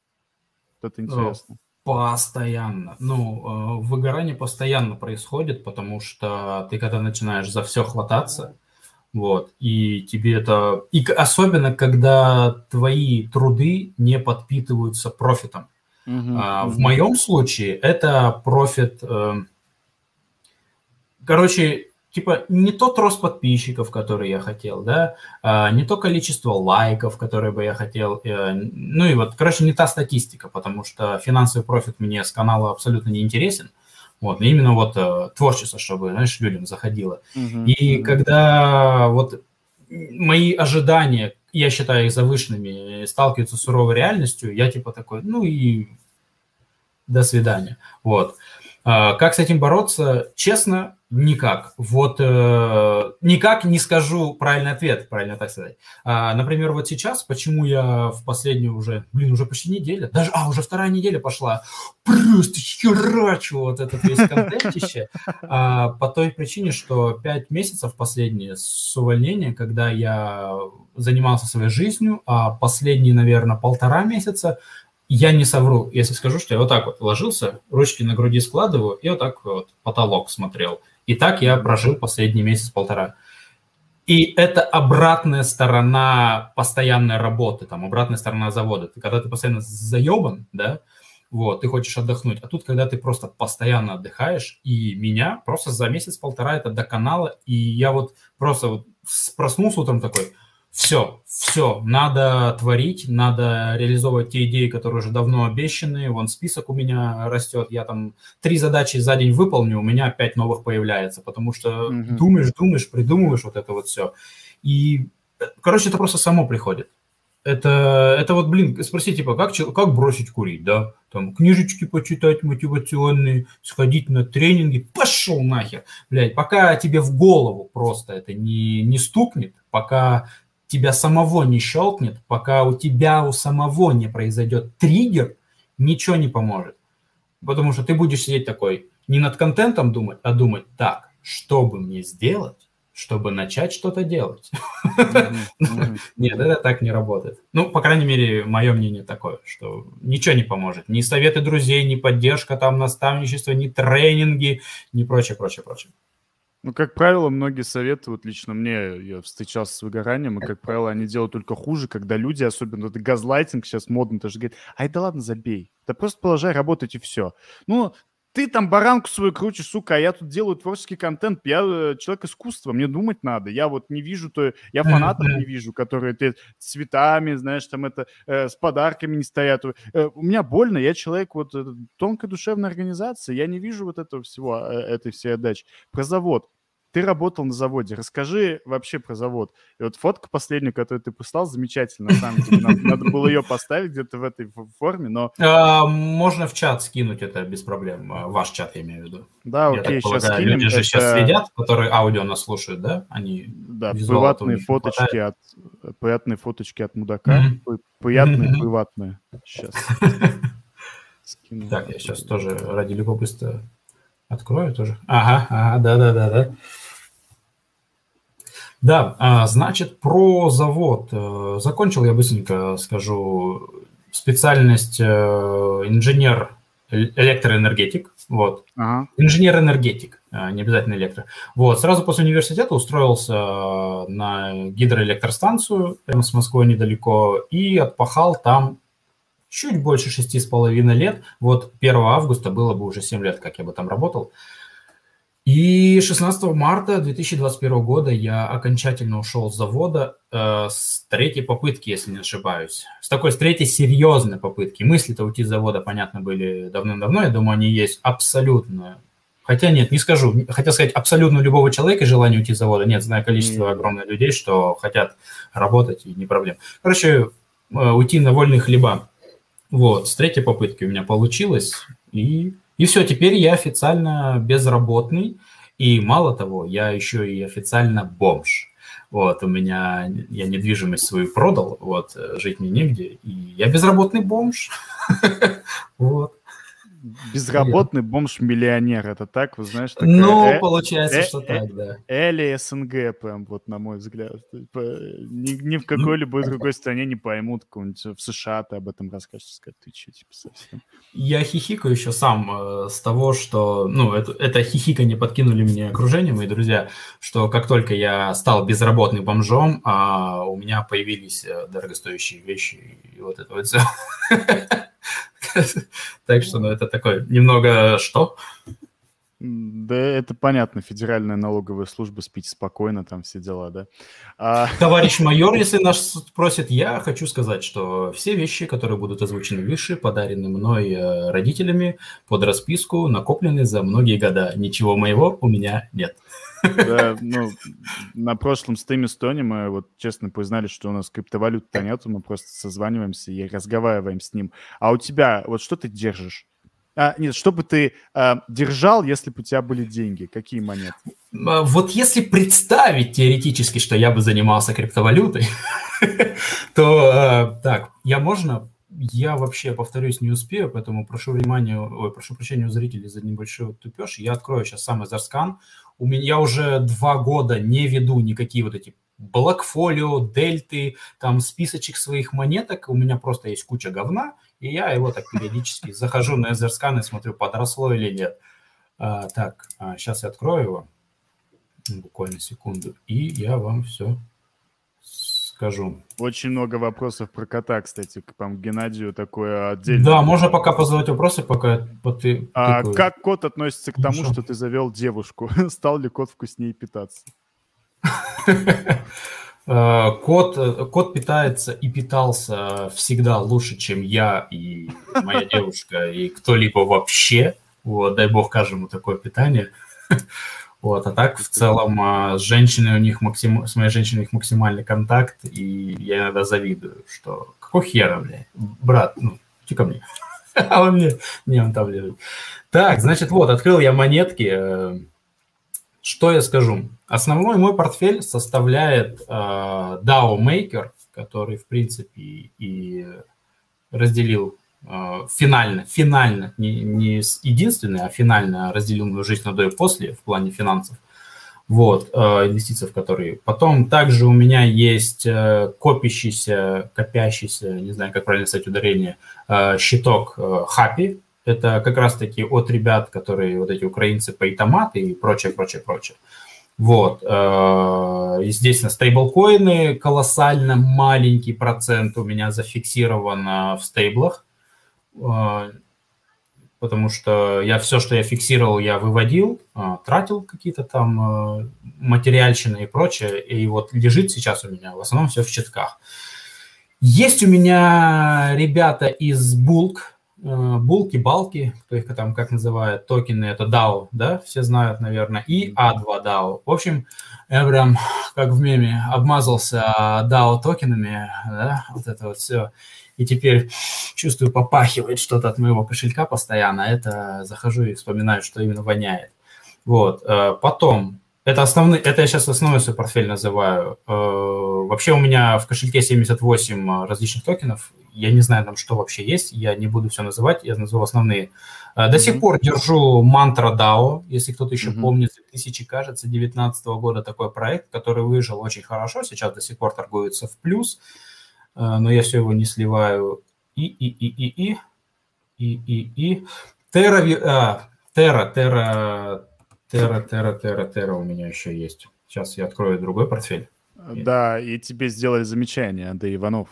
A: Вот это интересно.
B: Постоянно. Ну, э, выгорание постоянно происходит, потому что ты когда начинаешь за все хвататься, вот, и тебе это... И особенно, когда твои труды не подпитываются профитом. Uh-huh, uh-huh. В моем случае это профит... Э, короче, типа не тот рост подписчиков, который я хотел, да, а, не то количество лайков, которые бы я хотел, э, ну и вот, короче, не та статистика, потому что финансовый профит мне с канала абсолютно не интересен, вот, именно вот э, творчество, чтобы, знаешь, людям заходило. Uh-huh, и uh-huh. когда вот мои ожидания, я считаю их завышенными, сталкиваются с суровой реальностью, я типа такой, ну и до свидания, вот. А, как с этим бороться? Честно, никак. Вот э, никак не скажу правильный ответ, правильно так сказать. А, например, вот сейчас, почему я в последнюю уже, блин, уже почти неделя, даже, а, уже вторая неделя пошла, просто херачу вот этот весь контентище, а, по той причине, что пять месяцев последние с увольнения, когда я занимался своей жизнью, а последние, наверное, полтора месяца я не совру, если скажу, что я вот так вот ложился, ручки на груди складываю и вот так вот потолок смотрел. И так я прожил последний месяц-полтора. И это обратная сторона постоянной работы, там, обратная сторона завода. Ты, когда ты постоянно заебан, да, вот, ты хочешь отдохнуть. А тут, когда ты просто постоянно отдыхаешь, и меня просто за месяц-полтора это до канала, и я вот просто вот проснулся утром такой – все, все, надо творить, надо реализовывать те идеи, которые уже давно обещаны. Вон список у меня растет, я там три задачи за день выполню, у меня пять новых появляется, потому что угу. думаешь, думаешь, придумываешь вот это вот все. И, короче, это просто само приходит. Это, это вот, блин, спроси, типа, как, как бросить курить, да? Там книжечки почитать мотивационные, сходить на тренинги, пошел нахер, блядь, пока тебе в голову просто это не, не стукнет, пока тебя самого не щелкнет, пока у тебя у самого не произойдет триггер, ничего не поможет. Потому что ты будешь сидеть такой, не над контентом думать, а думать, так, что бы мне сделать, чтобы начать что-то делать. Нет, это так не работает. Ну, по крайней мере, мое мнение такое, что ничего не поможет. Ни советы друзей, ни поддержка, там, наставничество, ни тренинги, ни прочее, прочее, прочее.
A: Ну, как правило, многие советы, вот лично мне, я встречался с выгоранием, и, как правило, они делают только хуже, когда люди, особенно это газлайтинг сейчас модно, тоже говорят, ай, да ладно, забей, да просто положай работать и все. Ну, ты там баранку свою крутишь, сука, а я тут делаю творческий контент, я э, человек искусства, мне думать надо. Я вот не вижу, то я фанатов не вижу, которые ты цветами, знаешь, там это э, с подарками не стоят. Э, у меня больно, я человек вот э, тонкой душевной организации, я не вижу вот этого всего, э, этой всей отдачи. Про завод ты работал на заводе. Расскажи вообще про завод. И вот фотка последняя, которую ты послал, замечательно. На самом деле. Надо, надо было ее поставить где-то в этой форме, но...
B: А, можно в чат скинуть это без проблем. А, ваш чат, я имею в виду.
A: Да, я окей, сейчас скинем.
B: Люди же это... сейчас следят, которые аудио нас слушают, да?
A: Они да, приватные фоточки от, приятные фоточки от мудака. Mm-hmm. Приятные, mm-hmm. приватные. Сейчас.
B: Так, я сейчас тоже ради любопытства Открою тоже. Ага, ага, да-да-да-да. Да, а, значит, про завод. Э, закончил я быстренько скажу специальность э, инженер электроэнергетик, вот. Ага. Инженер-энергетик, э, не обязательно электро. Вот, сразу после университета устроился на гидроэлектростанцию, прямо с Москвой недалеко, и отпахал там чуть больше шести с половиной лет. Вот 1 августа было бы уже 7 лет, как я бы там работал. И 16 марта 2021 года я окончательно ушел с завода э, с третьей попытки, если не ошибаюсь. С такой, с третьей серьезной попытки. Мысли-то уйти с завода, понятно, были давным-давно. Я думаю, они есть абсолютно Хотя нет, не скажу. Хотел сказать абсолютно любого человека желание уйти с завода. Нет, знаю количество огромное людей, что хотят работать и не проблем. Короче, э, уйти на вольные хлеба. Вот, с третьей попытки у меня получилось. И, и все, теперь я официально безработный. И мало того, я еще и официально бомж. Вот, у меня, я недвижимость свою продал, вот, э, жить мне негде, и я безработный бомж. Вот.
A: Безработный бомж-миллионер, это так, вы знаешь?
B: Такая, ну, э, получается, э, что э, так, да.
A: Эли СНГ, прям, вот, на мой взгляд. Типа, ни, ни в какой-либо другой стране не поймут, в США ты об этом расскажешь, сказать, ты что, типа, совсем.
B: Я хихикаю еще сам э, с того, что, ну, это, это хихиканье подкинули мне окружение, мои друзья, что как только я стал безработным бомжом, а у меня появились э, дорогостоящие вещи, и вот это вот все. Так что, ну, это такое немного что?
A: Да, это понятно, федеральная налоговая служба, спите спокойно, там все дела, да.
B: А... Товарищ майор, если нас спросит, я хочу сказать, что все вещи, которые будут озвучены выше, подарены мной э, родителями под расписку, накоплены за многие года. Ничего моего у меня нет.
A: Да, ну, на прошлом стриме с Тони мы вот честно признали, что у нас криптовалют-то нету, мы просто созваниваемся и разговариваем с ним. А у тебя, вот что ты держишь? А, нет, что бы ты а, держал, если бы у тебя были деньги? Какие монеты?
B: А, вот если представить теоретически, что я бы занимался криптовалютой, то а, так, я можно я вообще, повторюсь, не успею, поэтому прошу внимания, ой, прошу прощения у зрителей за небольшой тупеж. Я открою сейчас сам Эзерскан. У меня я уже два года не веду никакие вот эти блокфолио, дельты, там списочек своих монеток. У меня просто есть куча говна, и я его так периодически захожу на Эзерскан и смотрю, подросло или нет. А, так, а, сейчас я открою его, буквально секунду, и я вам все скажу.
A: Очень много вопросов про кота, кстати, к вам Геннадию такое отдельно.
B: Да, можно пока позадавать вопросы, пока ты.
A: А как кот относится к тому, что ты завел девушку? Стал ли кот вкуснее питаться?
B: Э, кот, э, кот питается и питался всегда лучше, чем я и моя девушка, и кто-либо вообще. Вот, дай бог каждому такое питание. Вот, а так, в целом, а, с женщиной у них максим... с моей женщиной у них максимальный контакт, и я иногда завидую, что какой хера, блядь, брат, ну, иди ко мне. А он мне, не, он там лежит. Так, значит, вот, открыл я монетки. Э, что я скажу? Основной мой портфель составляет э, DAO Maker, который, в принципе, и разделил Э, финально, финально, не, не единственный, а финально разделил мою жизнь на до и после в плане финансов. Вот, э, инвестиции в которые. Потом также у меня есть э, копящийся, копящийся, не знаю, как правильно сказать ударение, щиток Happy. Это как раз-таки от ребят, которые вот эти украинцы по итоматы и прочее, прочее, прочее. Вот. Естественно, стейблкоины колоссально маленький процент у меня зафиксирован в стейблах. А, потому что я все, что я фиксировал, я выводил, а, тратил какие-то там материальщины и прочее, и вот лежит сейчас у меня в основном все в щитках. Есть у меня ребята из Булк, булки, балки, кто их там как называют, токены, это DAO, да, все знают, наверное, и A2 DAO. В общем, я прям, как в меме, обмазался DAO токенами, да, вот это вот все и теперь чувствую, попахивает что-то от моего кошелька постоянно, это захожу и вспоминаю, что именно воняет. Вот, э, потом, это основной, это я сейчас основной свой портфель называю. Э, вообще у меня в кошельке 78 различных токенов, я не знаю там, что вообще есть, я не буду все называть, я назову основные. Э, до mm-hmm. сих пор держу мантра DAO, если кто-то еще mm-hmm. помнит, 2000, кажется, 2019 года такой проект, который выжил очень хорошо, сейчас до сих пор торгуется в плюс. А, но я все его не сливаю. И, и, и, и, и, и, и, и. Терра, а, Терра, Терра, Терра, Терра, Терра, Терра у меня еще есть. Сейчас я открою другой портфель.
A: Да, и тебе сделали замечание, Андрей Иванов.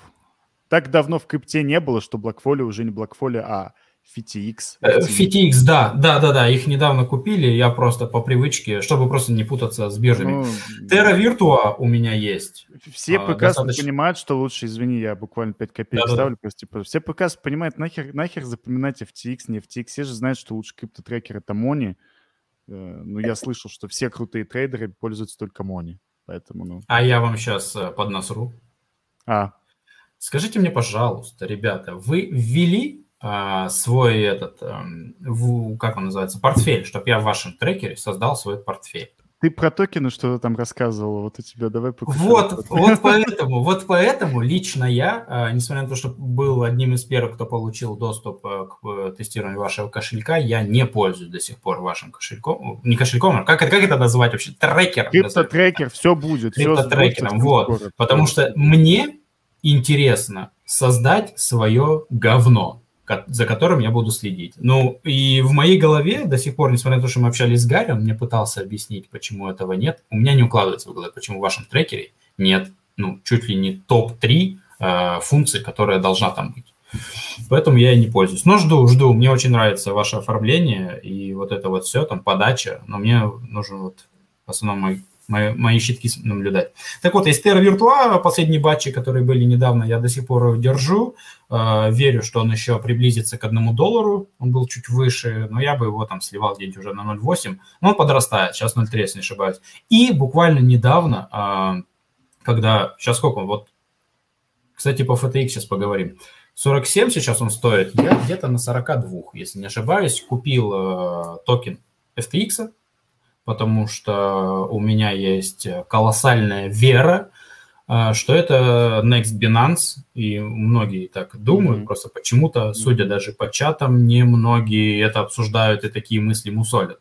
A: Так давно в крипте не было, что блокфолио уже не блокфолио, а FTX.
B: FTX, да, да, да, да, их недавно купили, я просто по привычке, чтобы просто не путаться с биржами. Ну, Terra Virtua у меня есть.
A: Все а, прекрасно достаточно... понимают, что лучше, извини, я буквально 5 копеек да, ставлю, да. просто типа, все прекрасно понимают, нахер, нахер запоминать FTX, не FTX, все же знают, что лучше криптотрекер это Мони, э, ну, я слышал, что все крутые трейдеры пользуются только Мони, поэтому, ну...
B: А я вам сейчас э, поднасру.
A: А.
B: Скажите мне, пожалуйста, ребята, вы ввели а, свой этот, эм, в, как он называется, портфель, чтобы я в вашем трекере создал свой портфель.
A: Ты про токены что-то там рассказывал, вот у тебя, давай
B: Вот, вот поэтому, вот поэтому лично я, а, несмотря на то, что был одним из первых, кто получил доступ э, к э, тестированию вашего кошелька, я не пользуюсь до сих пор вашим кошельком, не кошельком, а как, как это называть вообще, трекером.
A: Криптотрекер, все будет.
B: Криптотрекером, вот, потому что мне интересно создать свое говно за которым я буду следить. Ну, и в моей голове до сих пор, несмотря на то, что мы общались с Гарри, он мне пытался объяснить, почему этого нет. У меня не укладывается в голове, почему в вашем трекере нет, ну, чуть ли не топ-3 э, функций, которая должна там быть. Поэтому я и не пользуюсь. Но жду, жду. Мне очень нравится ваше оформление и вот это вот все, там, подача. Но мне нужен вот в основном мой мои, мои щитки наблюдать. Так вот, из Terra Virtua, последние батчи, которые были недавно, я до сих пор держу. Э, верю, что он еще приблизится к одному доллару. Он был чуть выше, но я бы его там сливал где-нибудь уже на 0,8. Но он подрастает, сейчас 0,3, если не ошибаюсь. И буквально недавно, э, когда, сейчас сколько он, вот, кстати, по FTX сейчас поговорим. 47 сейчас он стоит, я где-то на 42, если не ошибаюсь, купил э, токен FTX, потому что у меня есть колоссальная вера, э, что это Next Binance, и многие так думают, mm-hmm. просто почему-то, судя даже по чатам, не многие это обсуждают и такие мысли мусолят.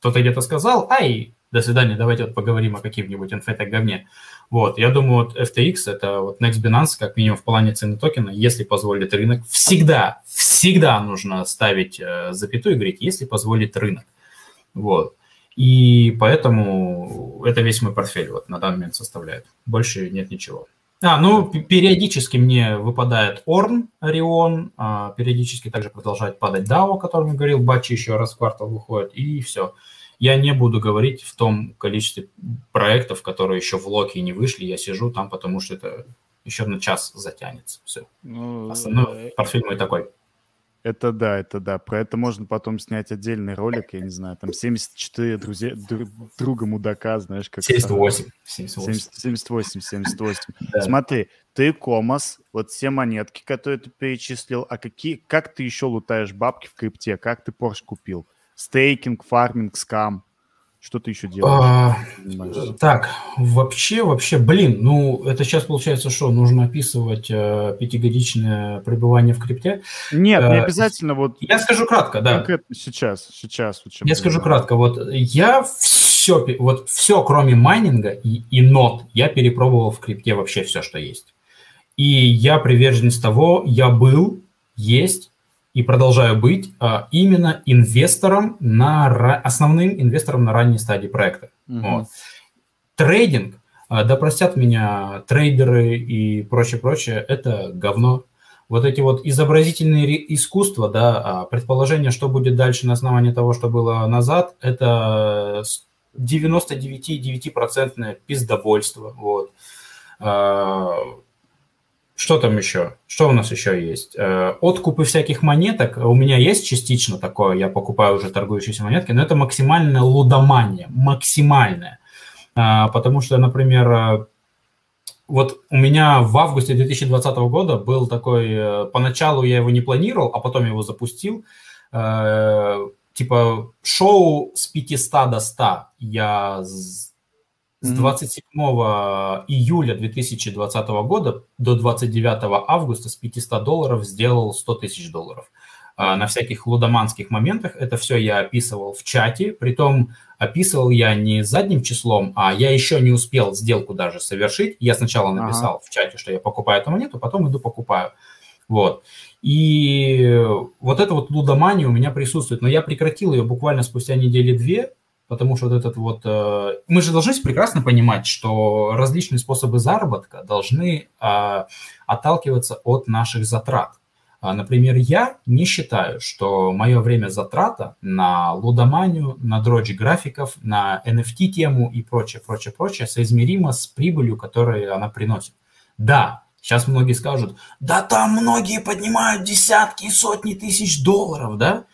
B: Кто-то где-то сказал, ай, до свидания, давайте вот поговорим о каким-нибудь инфетах говне. Вот, я думаю, вот FTX, это вот Next Binance, как минимум в плане цены токена, если позволит рынок, всегда, всегда нужно ставить э, запятую и говорить, если позволит рынок. Вот. И поэтому это весь мой портфель вот на данный момент составляет. Больше нет ничего. А, ну, периодически мне выпадает Орн, Орион, а, периодически также продолжает падать DAO, о котором я говорил, Батчи еще раз в квартал выходит, и все. Я не буду говорить в том количестве проектов, которые еще в локе не вышли, я сижу там, потому что это еще на час затянется. Все. Ну, Основной э, портфель мой такой.
A: Это да, это да. Про это можно потом снять отдельный ролик, я не знаю, там 74 друзья, дру, друга мудака, знаешь, как...
B: 78.
A: 78, 78. 78. Да. Смотри, ты Комас, вот все монетки, которые ты перечислил, а какие, как ты еще лутаешь бабки в крипте? Как ты Porsche купил? Стейкинг, фарминг, скам? Что ты еще делаешь?
B: А, так, вообще, вообще, блин, ну, это сейчас получается что, нужно описывать э, пятигодичное пребывание в крипте?
A: Нет, не э, обязательно, вот...
B: Я скажу кратко, да.
A: Сейчас, сейчас.
B: Вот я скажу кратко, вот я все, вот все, кроме майнинга и, и нот, я перепробовал в крипте вообще все, что есть. И я приверженец того, я был, есть и продолжаю быть а, именно инвестором на основным инвестором на ранней стадии проекта. Mm-hmm. Вот. Трейдинг, а, да простят меня трейдеры и прочее, прочее, это говно. Вот эти вот изобразительные искусства, да, а, предположение, что будет дальше на основании того, что было назад, это 99,9% пиздобольство. Вот. Что там еще? Что у нас еще есть? Э, откупы всяких монеток. У меня есть частично такое, я покупаю уже торгующиеся монетки, но это максимальная лудомания, максимальная. А, потому что, например, э, вот у меня в августе 2020 года был такой, э, поначалу я его не планировал, а потом его запустил, типа шоу с 500 до 100 я с 27 июля 2020 года до 29 августа с 500 долларов сделал 100 тысяч долларов. А, на всяких лудоманских моментах это все я описывал в чате, притом описывал я не задним числом, а я еще не успел сделку даже совершить. Я сначала написал ага. в чате, что я покупаю эту монету, потом иду покупаю. Вот. И вот эта вот лудомания у меня присутствует, но я прекратил ее буквально спустя недели две, потому что вот этот вот... Э, мы же должны прекрасно понимать, что различные способы заработка должны а, отталкиваться от наших затрат. А, например, я не считаю, что мое время затрата на лудоманию, на дрочь графиков, на NFT-тему и прочее, прочее, прочее соизмеримо с прибылью, которую она приносит. Да, сейчас многие скажут, да там многие поднимают десятки и сотни тысяч долларов, да,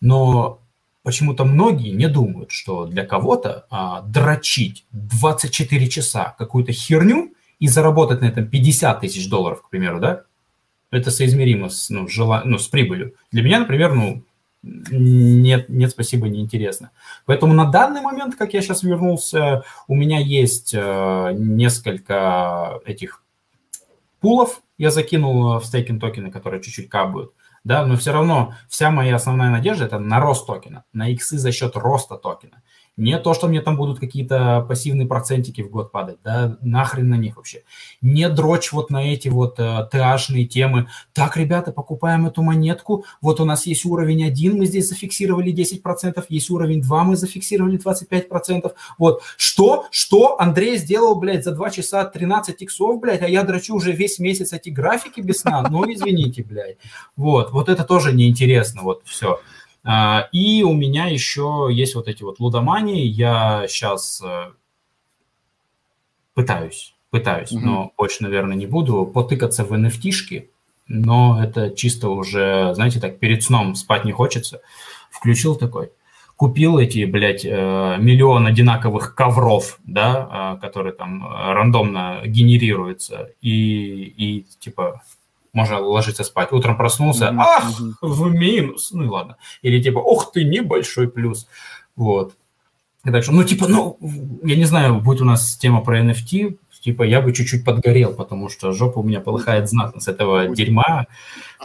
B: но почему-то многие не думают, что для кого-то а, дрочить 24 часа какую-то херню и заработать на этом 50 тысяч долларов, к примеру, да, это соизмеримо с, ну, жела... ну, с прибылью. Для меня, например, ну, нет, нет, спасибо, неинтересно. Поэтому на данный момент, как я сейчас вернулся, у меня есть э, несколько этих пулов, я закинул в стейкинг токены, которые чуть-чуть кабают, да, но все равно вся моя основная надежда это на рост токена, на иксы за счет роста токена. Не то, что мне там будут какие-то пассивные процентики в год падать, да, нахрен на них вообще. Не дрочь вот на эти вот э, ТАшные темы. Так, ребята, покупаем эту монетку, вот у нас есть уровень 1, мы здесь зафиксировали 10%, есть уровень 2, мы зафиксировали 25%. Вот, что, что Андрей сделал, блядь, за 2 часа 13 иксов, блядь, а я дрочу уже весь месяц эти графики без сна, ну, извините, блядь. Вот, вот это тоже неинтересно, вот, все. А, и у меня еще есть вот эти вот лудомании. Я сейчас э, пытаюсь, пытаюсь, mm-hmm. но больше, наверное, не буду потыкаться в nft но это чисто уже, знаете, так перед сном спать не хочется. Включил такой, купил эти, блядь, э, миллион одинаковых ковров, да, а, которые там рандомно генерируются, и, и типа можно ложиться спать. Утром проснулся, mm-hmm. ах, в минус. Ну и ладно. Или типа, ох ты, небольшой плюс. Вот. И так что, ну, типа, ну, я не знаю, будет у нас тема про NFT, типа, я бы чуть-чуть подгорел, потому что жопа у меня полыхает знатно с этого дерьма.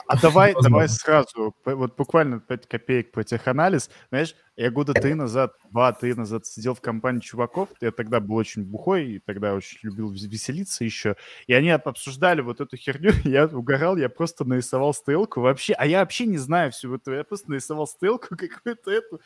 A: А давай, давай сразу, вот буквально 5 копеек по теханализ. Знаешь, я года три назад, два-три назад сидел в компании чуваков, я тогда был очень бухой, и тогда очень любил веселиться еще, и они обсуждали вот эту херню, я угорал, я просто нарисовал стрелку вообще, а я вообще не знаю всего этого, я просто нарисовал стрелку какую-то эту,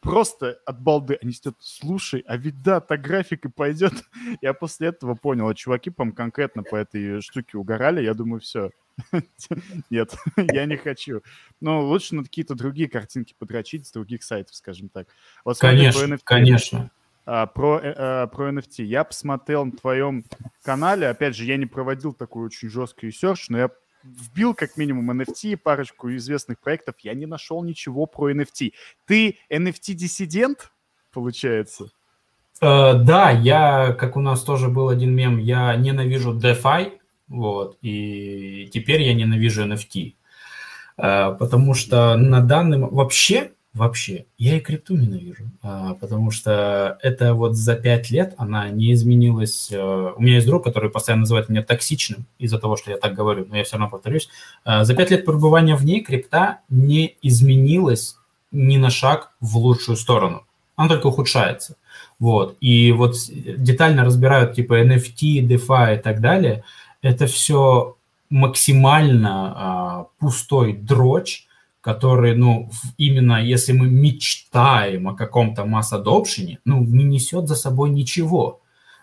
A: просто от балды. Они сидят, слушай, а ведь да, так график и пойдет. Я после этого понял, а чуваки, по конкретно по этой штуке угорали, я думаю, все. Нет, я не хочу. Но лучше на какие-то другие картинки подрочить с других сайтов, скажем так.
B: Вот конечно, NFT, конечно.
A: А, про, а, про NFT. Я посмотрел на твоем канале, опять же, я не проводил такую очень жесткую серч, но я вбил как минимум NFT, парочку известных проектов, я не нашел ничего про NFT. Ты NFT-диссидент, получается?
B: Uh, да, я, как у нас тоже был один мем, я ненавижу DeFi, вот, и теперь я ненавижу NFT, э, потому что на данном вообще вообще. Я и крипту ненавижу, а, потому что это вот за пять лет она не изменилась. Э, у меня есть друг, который постоянно называет меня токсичным из-за того, что я так говорю, но я все равно повторюсь. А, за пять лет пребывания в ней крипта не изменилась ни на шаг в лучшую сторону. Она только ухудшается. Вот. И вот детально разбирают типа NFT, DeFi и так далее. Это все максимально а, пустой дрочь, который, ну, именно если мы мечтаем о каком-то масс-адопшене, ну, не несет за собой ничего.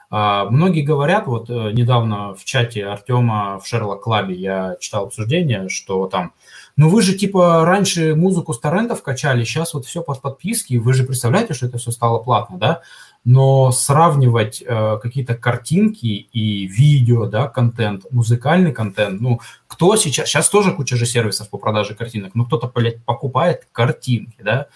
B: А, многие говорят, вот э, недавно в чате Артема в Шерлок Клабе я читал обсуждение, что там, ну вы же типа раньше музыку с торрентов качали, сейчас вот все под подписки, вы же представляете, что это все стало платно, да? Но сравнивать э, какие-то картинки и видео, да, контент, музыкальный контент, ну, кто сейчас, сейчас тоже куча же сервисов по продаже картинок, но кто-то, блядь, покупает картинки, да,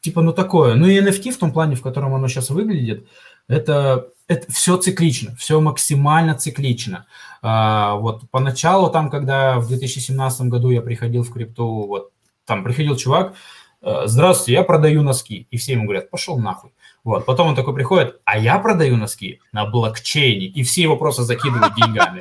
B: типа, ну, такое. Ну, и NFT в том плане, в котором оно сейчас выглядит, это, это все циклично, все максимально циклично. А, вот поначалу там, когда в 2017 году я приходил в крипту, вот там приходил чувак, «Э, здравствуйте, я продаю носки. И все ему говорят, пошел нахуй. Вот. Потом он такой приходит, а я продаю носки на блокчейне, и все его просто закидывают деньгами.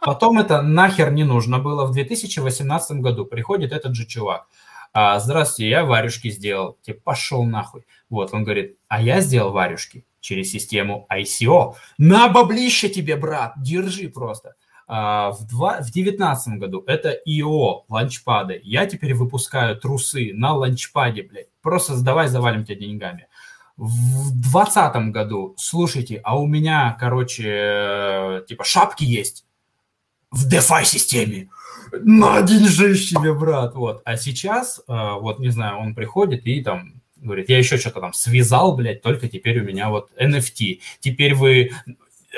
B: Потом это нахер не нужно было. В 2018 году приходит этот же чувак. А, Здравствуйте, я варюшки сделал. Типа, пошел нахуй. Вот, он говорит, а я сделал варюшки через систему ICO. На баблище тебе, брат, держи просто. А, в 2019 году это ИО, ланчпады. Я теперь выпускаю трусы на ланчпаде, блядь. Просто давай завалим тебя деньгами в двадцатом году, слушайте, а у меня, короче, типа шапки есть в DeFi системе. на деньжищ тебе, брат, вот. А сейчас, э, вот, не знаю, он приходит и там говорит, я еще что-то там связал, блядь, только теперь у меня вот NFT. Теперь вы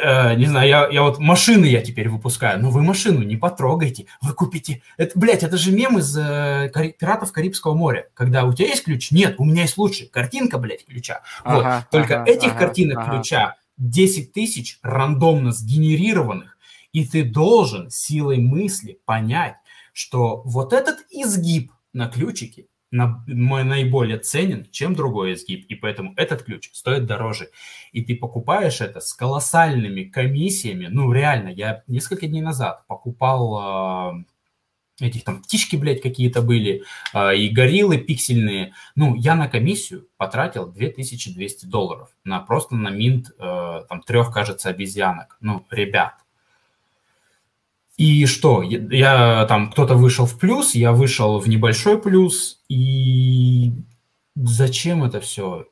B: э, не знаю, я, я вот машины я теперь выпускаю, но вы машину не потрогайте, вы купите... Это, блядь, это же мем из э, «Пиратов Карибского моря», когда у тебя есть ключ? Нет, у меня есть лучше. Картинка, блядь, ключа. Вот. Ага, Только ага, этих ага, картинок ага. ключа 10 тысяч рандомно сгенерированных, и ты должен силой мысли понять, что вот этот изгиб на ключике на, наиболее ценен, чем другой изгиб, и поэтому этот ключ стоит дороже. И ты покупаешь это с колоссальными комиссиями. Ну, реально, я несколько дней назад покупал э, этих там птички, блядь, какие-то были, э, и гориллы пиксельные. Ну, я на комиссию потратил 2200 долларов на просто на минт э, там трех, кажется, обезьянок. Ну, ребят, и что? Я, я там, кто-то вышел в плюс, я вышел в небольшой плюс, и зачем это все?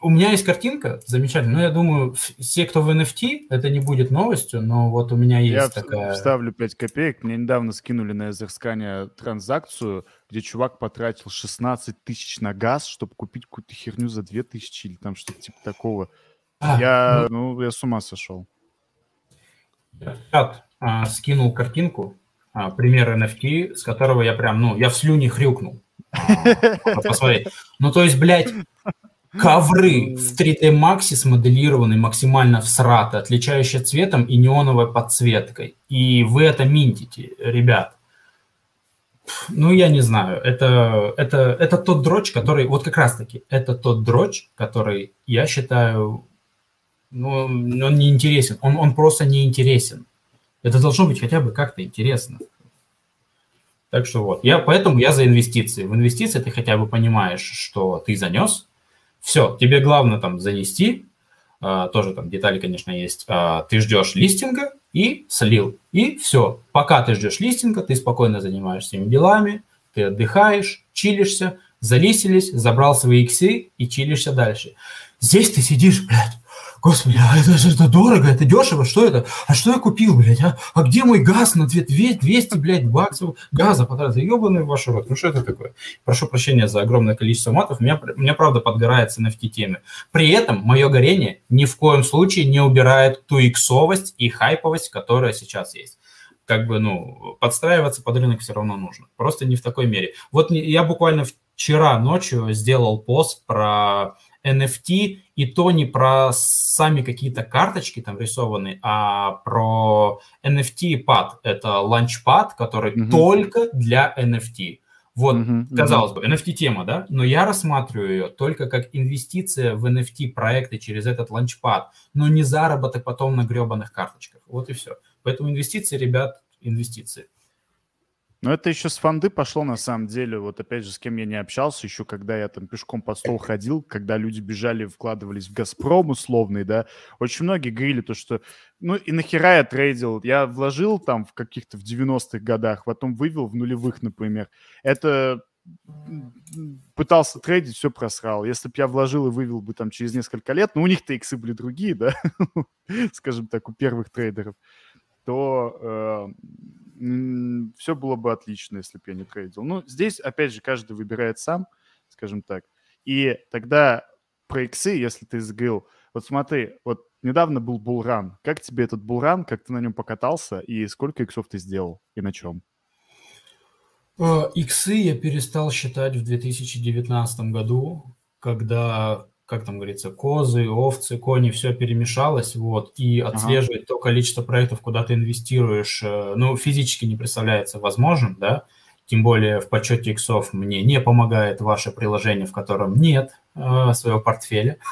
B: У меня есть картинка, замечательно. Ну, я думаю, все, кто в NFT, это не будет новостью, но вот у меня есть я такая...
A: Я вставлю 5 копеек. Мне недавно скинули на Эзерскане транзакцию, где чувак потратил 16 тысяч на газ, чтобы купить какую-то херню за 2 тысячи или там что-то типа такого. А, я, ну... ну, я с ума сошел.
B: Чат, а, скинул картинку, а, пример NFT, с которого я прям, ну, я в слюне хрюкнул. А, посмотреть. Ну, то есть, блядь, ковры в 3D Max смоделированы максимально всрато, отличающие цветом и неоновой подсветкой. И вы это минтите, ребят. Ну, я не знаю. Это, это, это тот дрочь, который... Вот как раз-таки, это тот дрочь, который, я считаю, ну, он не интересен. Он, он просто не интересен. Это должно быть хотя бы как-то интересно. Так что вот, я, поэтому я за инвестиции. В инвестиции ты хотя бы понимаешь, что ты занес. Все, тебе главное там занести, а, тоже там детали, конечно, есть. А, ты ждешь листинга и слил. И все. Пока ты ждешь листинга, ты спокойно занимаешься своими делами, ты отдыхаешь, чилишься, залистились, забрал свои иксы и чилишься дальше. Здесь ты сидишь, блядь, Господи, а это это дорого, это дешево, что это? А что я купил, блядь, а? А где мой газ на 200, блядь, баксов газа потратил? Ебаный ваш рот, ну что это такое? Прошу прощения за огромное количество матов, у меня, у меня правда подгорает с NFT-теме. При этом мое горение ни в коем случае не убирает ту иксовость и хайповость, которая сейчас есть как бы, ну, подстраиваться под рынок все равно нужно. Просто не в такой мере. Вот я буквально вчера ночью сделал пост про NFT, и то не про сами какие-то карточки там рисованные, а про NFT-пад. Это ланчпад, который mm-hmm. только для NFT. Вот, mm-hmm, казалось бы, NFT-тема, да, но я рассматриваю ее только как инвестиция в NFT-проекты через этот ланчпад, но не заработок потом на гребаных карточках. Вот и все. Поэтому инвестиции, ребят, инвестиции.
A: Но это еще с фанды пошло, на самом деле. Вот опять же, с кем я не общался, еще когда я там пешком по стол ходил, когда люди бежали, вкладывались в «Газпром» условный, да, очень многие говорили то, что ну и нахера я трейдил? Я вложил там в каких-то в 90-х годах, потом вывел в нулевых, например. Это пытался трейдить, все просрал. Если бы я вложил и вывел бы там через несколько лет, ну, у них-то иксы были другие, да, скажем так, у первых трейдеров, то э, все было бы отлично, если бы я не трейдил. Ну, здесь, опять же, каждый выбирает сам, скажем так. И тогда про иксы, если ты сгрыл, вот смотри, вот недавно был булран. Как тебе этот булран, как ты на нем покатался, и сколько иксов ты сделал, и на чем?
B: Э, иксы я перестал считать в 2019 году, когда как там говорится, козы, овцы, кони, все перемешалось, вот, и отслеживать ага. то количество проектов, куда ты инвестируешь, э, ну, физически не представляется возможным, да, тем более в подсчете иксов мне не помогает ваше приложение, в котором нет э, своего портфеля.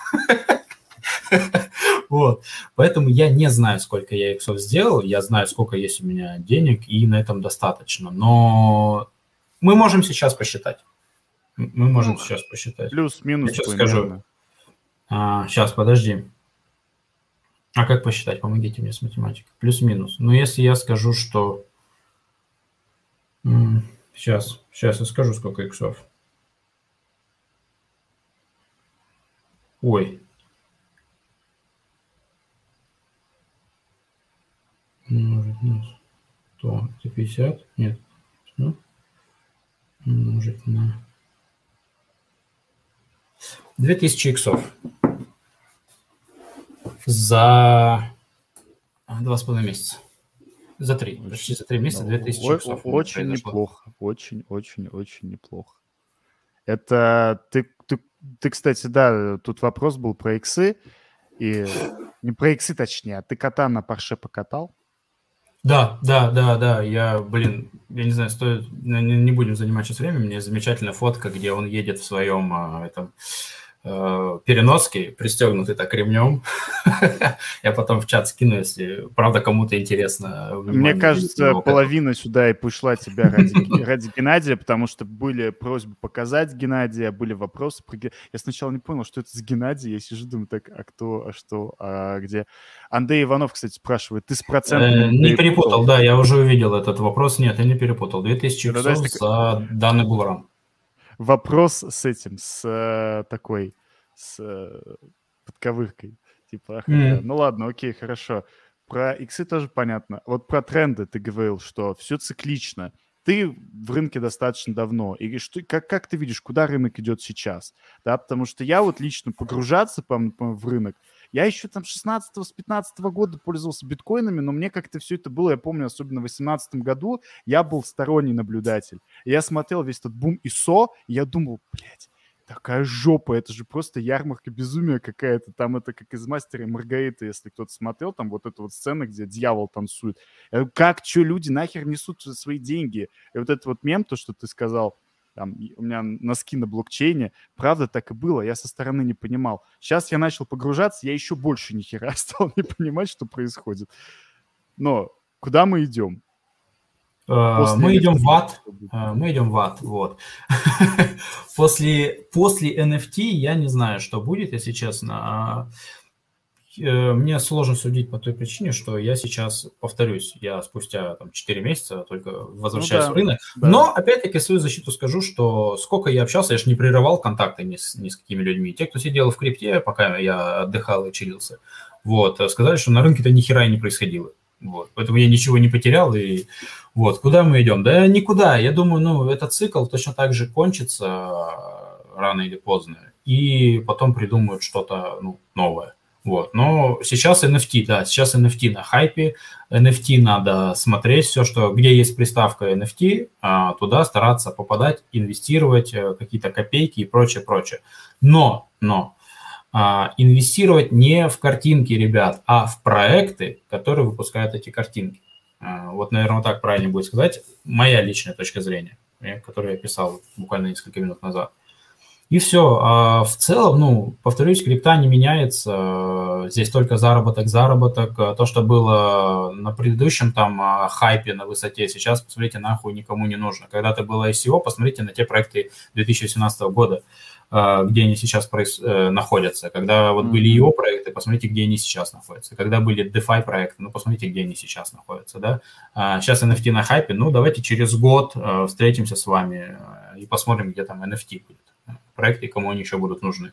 B: Вот. Поэтому я не знаю, сколько я иксов сделал, я знаю, сколько есть у меня денег, и на этом достаточно. Но мы можем сейчас посчитать. Мы можем ну, сейчас посчитать.
A: Плюс-минус.
B: Я сейчас скажу. А, сейчас, подожди. А как посчитать? Помогите мне с математикой. Плюс-минус. Ну, если я скажу, что... Сейчас, сейчас я скажу, сколько иксов. Ой. Умножить на 100. Это 50? Нет. Ну, умножить на 2000 иксов за два с половиной месяца. За три. Почти за три месяца 2000
A: О-
B: иксов.
A: Очень
B: произошло.
A: неплохо. Очень, очень, очень неплохо. Это ты, ты, ты, кстати, да, тут вопрос был про иксы. И не про иксы, точнее, а ты кота на парше покатал?
B: Да, да, да, да. Я, блин, я не знаю, стоит, не, не будем занимать сейчас время. Мне замечательная фотка, где он едет в своем а, этом э, переноске, пристегнутый так ремнем. Я потом в чат скину, если правда кому-то интересно.
A: Мне кажется, половина сюда и пришла тебя ради, ради Геннадия, потому что были просьбы показать Геннадия, были вопросы. Про... Я сначала не понял, что это за Геннадий. Я сижу, думаю, так, а кто, а что, а где? Андрей Иванов, кстати, спрашивает, ты с
B: Э,
A: процентами
B: Не перепутал, да, я уже увидел этот вопрос. Нет, я не перепутал. 2000
A: Ну, да,
B: иксов
A: если-
B: за данный булран.
A: Вопрос с этим, с э, такой, с э, подковыркой. Типа, ах, да. ну ладно, окей, хорошо. Про иксы тоже понятно. Вот про тренды ты говорил, что все циклично. Ты в рынке достаточно давно. И что, как, как ты видишь, куда рынок идет сейчас? Да, потому что я вот лично погружаться по, по- в рынок, я еще там с 16 с 15 года пользовался биткоинами, но мне как-то все это было, я помню, особенно в 18 году, я был сторонний наблюдатель. Я смотрел весь этот бум ИСО, и я думал, блядь, такая жопа, это же просто ярмарка безумия какая-то. Там это как из «Мастера и Маргариты», если кто-то смотрел, там вот эта вот сцена, где дьявол танцует. Как, что люди нахер несут свои деньги? И вот этот вот мем, то, что ты сказал, там, у меня носки на блокчейне, правда так и было, я со стороны не понимал. Сейчас я начал погружаться, я еще больше ни хера стал не понимать, что происходит. Но куда мы идем?
B: Э,
A: После
B: Мы идем в ад. Э, Мы идем в ад, вот. после, после NFT я не знаю, что будет, если честно. Э, Мне сложно судить по той причине, что я сейчас, повторюсь, я спустя там, 4 месяца только возвращаюсь
A: да,
B: в рынок.
A: да.
B: Но, опять-таки, свою защиту скажу, что сколько я общался, я же не прерывал контакты ни с, ни с какими людьми. Те, кто сидел в крипте, пока я отдыхал и чилился, вот, сказали, что на рынке-то ни хера и не происходило. Вот, поэтому я ничего не потерял. И вот, куда мы идем? Да никуда. Я думаю, ну, этот цикл точно так же кончится э, рано или поздно. И потом придумают что-то ну, новое. Вот. Но сейчас NFT, да, сейчас NFT на хайпе. NFT надо смотреть все, что где есть приставка NFT, а, туда стараться попадать, инвестировать э, какие-то копейки и прочее, прочее. Но, но а, инвестировать не в картинки, ребят, а в проекты, которые выпускают эти картинки. А, Вот, наверное, так правильно будет сказать. Моя личная точка зрения, э, которую я писал буквально несколько минут назад. И все. А в целом, ну, повторюсь, крипта не меняется. Здесь только заработок, заработок. То, что было на предыдущем там а, хайпе на высоте, сейчас, посмотрите, нахуй никому не нужно. Когда-то было ICO, посмотрите на те проекты 2018 года, а, где они сейчас проис- э, находятся. Когда вот были его проекты, посмотрите, где они сейчас находятся. Когда были DeFi проекты, ну, посмотрите, где они сейчас находятся, да. А Сейчас NFT на хайпе, ну, давайте через год встретимся с вами и посмотрим, где там NFT будет проекты, кому они еще будут нужны.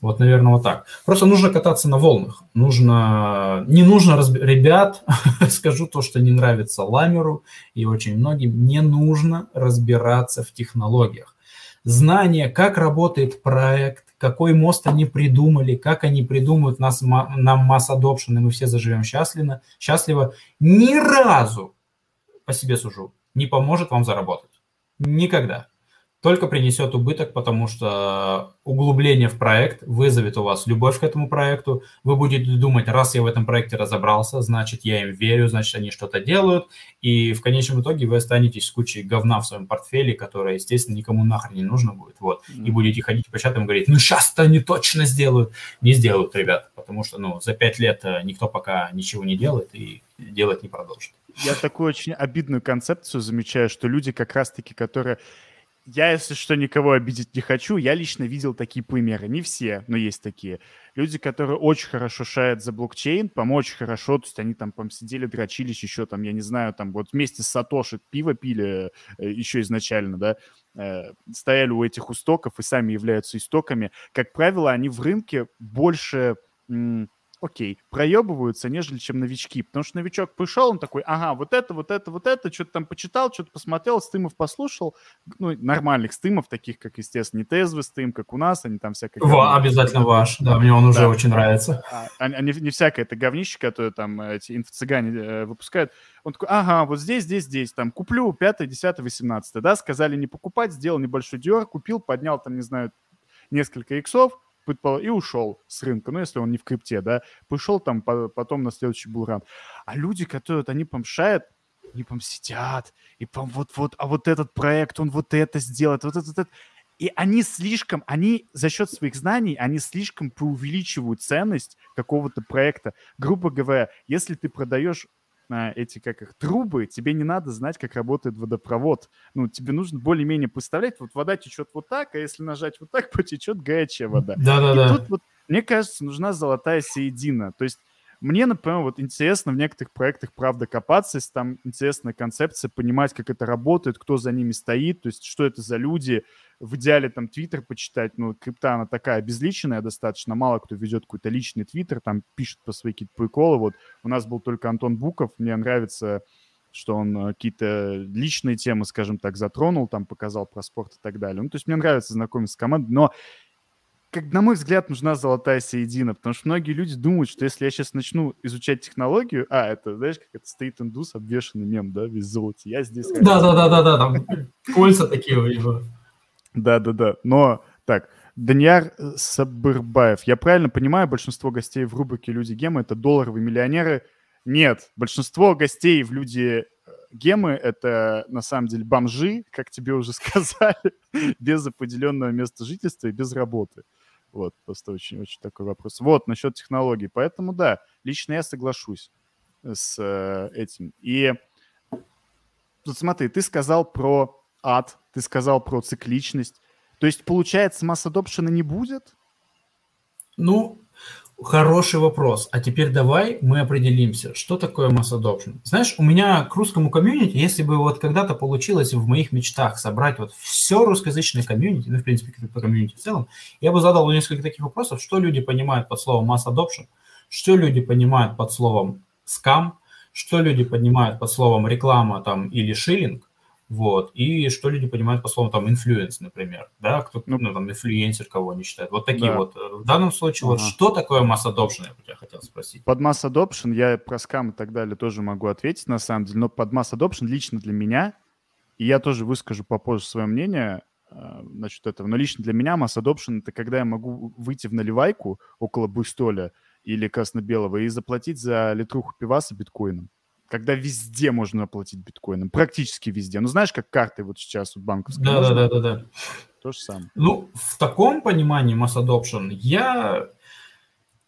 B: Вот, наверное, вот так. Просто нужно кататься на волнах. Нужно, не нужно, разб... ребят, скажу то, что не нравится Ламеру и очень многим, не нужно разбираться в технологиях. Знание, как работает проект, какой мост они придумали, как они придумают нас, нам масс adoption, и мы все заживем счастливо, счастливо, ни разу, по себе сужу, не поможет вам заработать. Никогда только принесет убыток, потому что углубление в проект вызовет у вас любовь к этому проекту. Вы будете думать, раз я в этом проекте разобрался, значит, я им верю, значит, они что-то делают. И в конечном итоге вы останетесь с кучей говна в своем портфеле, которое, естественно, никому нахрен не нужно будет. Вот. И будете ходить по чатам и говорить, ну, сейчас-то они точно сделают. Не сделают, ребят, потому что, ну, за пять лет никто пока ничего не делает и делать не продолжит.
A: Я такую очень обидную концепцию замечаю, что люди как раз-таки, которые я, если что, никого обидеть не хочу. Я лично видел такие примеры. Не все, но есть такие. Люди, которые очень хорошо шарят за блокчейн, по очень хорошо, то есть они там, по сидели, дрочились еще там, я не знаю, там вот вместе с Сатоши пиво пили э, еще изначально, да, э, стояли у этих истоков и сами являются истоками. Как правило, они в рынке больше... окей, проебываются, нежели чем новички. Потому что новичок пришел, он такой, ага, вот это, вот это, вот это, что-то там почитал, что-то посмотрел, стымов послушал. Ну, нормальных стымов, таких, как, естественно, не тезвый стым, как у нас, они там всякое...
B: Во, обязательно ваш, да, мне он уже да. очень нравится.
A: А, а, не, не всякое это говнище, которое там эти инфо-цыгане э, выпускают. Он такой, ага, вот здесь, здесь, здесь, там, куплю 5, 10, 18, да, сказали не покупать, сделал небольшой дюр, купил, поднял там, не знаю, несколько иксов, и ушел с рынка, ну, если он не в крипте, да, пришел там потом на следующий булран. А люди, которые вот, они помшают, они прям сидят, и прям вот-вот, а вот этот проект, он вот это сделает, вот это, вот это. И они слишком, они за счет своих знаний, они слишком преувеличивают ценность какого-то проекта. Грубо говоря, если ты продаешь эти, как их, трубы, тебе не надо знать, как работает водопровод. Ну, тебе нужно более-менее представлять, вот вода течет вот так, а если нажать вот так, потечет горячая вода.
B: Да-да-да.
A: И тут вот, мне кажется, нужна золотая середина. То есть мне, например, вот интересно в некоторых проектах, правда, копаться, если там интересная концепция, понимать, как это работает, кто за ними стоит, то есть что это за люди. В идеале там твиттер почитать, ну, крипта, она такая безличная достаточно, мало кто ведет какой-то личный твиттер, там пишет по свои какие-то приколы. Вот у нас был только Антон Буков, мне нравится что он э, какие-то личные темы, скажем так, затронул, там показал про спорт и так далее. Ну, то есть мне нравится знакомиться с командой, но как, на мой взгляд, нужна золотая середина, потому что многие люди думают, что если я сейчас начну изучать технологию, а, это, знаешь, как это стоит индус, обвешенный мем, да, весь золоте, я здесь...
B: Да-да-да-да-да, там кольца такие у него.
A: Да-да-да, но, так, Данияр Сабырбаев. Я правильно понимаю, большинство гостей в рубрике «Люди Гемы» — это долларовые миллионеры? Нет, большинство гостей в «Люди Гемы — это, на самом деле, бомжи, как тебе уже сказали, без определенного места жительства и без работы. Вот, просто очень-очень такой вопрос. Вот, насчет технологий. Поэтому, да, лично я соглашусь с э, этим. И тут смотри, ты сказал про ад, ты сказал про цикличность. То есть, получается, масс адопшена не будет?
B: Ну, Хороший вопрос. А теперь давай мы определимся, что такое mass adoption. Знаешь, у меня к русскому комьюнити, если бы вот когда-то получилось в моих мечтах собрать вот все русскоязычное комьюнити, ну, в принципе, комьюнити в целом, я бы задал несколько таких вопросов, что люди понимают под словом mass adoption, что люди понимают под словом скам, что люди понимают под словом реклама там или shilling, вот. И что люди понимают по словам там influence, например, да, кто, ну, ну там инфлюенсер кого они считают. Вот такие да. вот. Э, в данном случае, ага. вот что такое mass adoption, я бы тебя хотел спросить.
A: Под масс adoption я про скам и так далее тоже могу ответить, на самом деле, но под масс adoption лично для меня, и я тоже выскажу попозже свое мнение э, насчет этого, но лично для меня масс adoption это когда я могу выйти в наливайку около Буйстоля или Красно-Белого и заплатить за литруху пиваса биткоином когда везде можно оплатить биткоином, практически везде. Ну, знаешь, как карты вот сейчас вот банковские.
B: Да, да, да, да, да.
A: То же самое.
B: Ну, в таком понимании mass adoption я,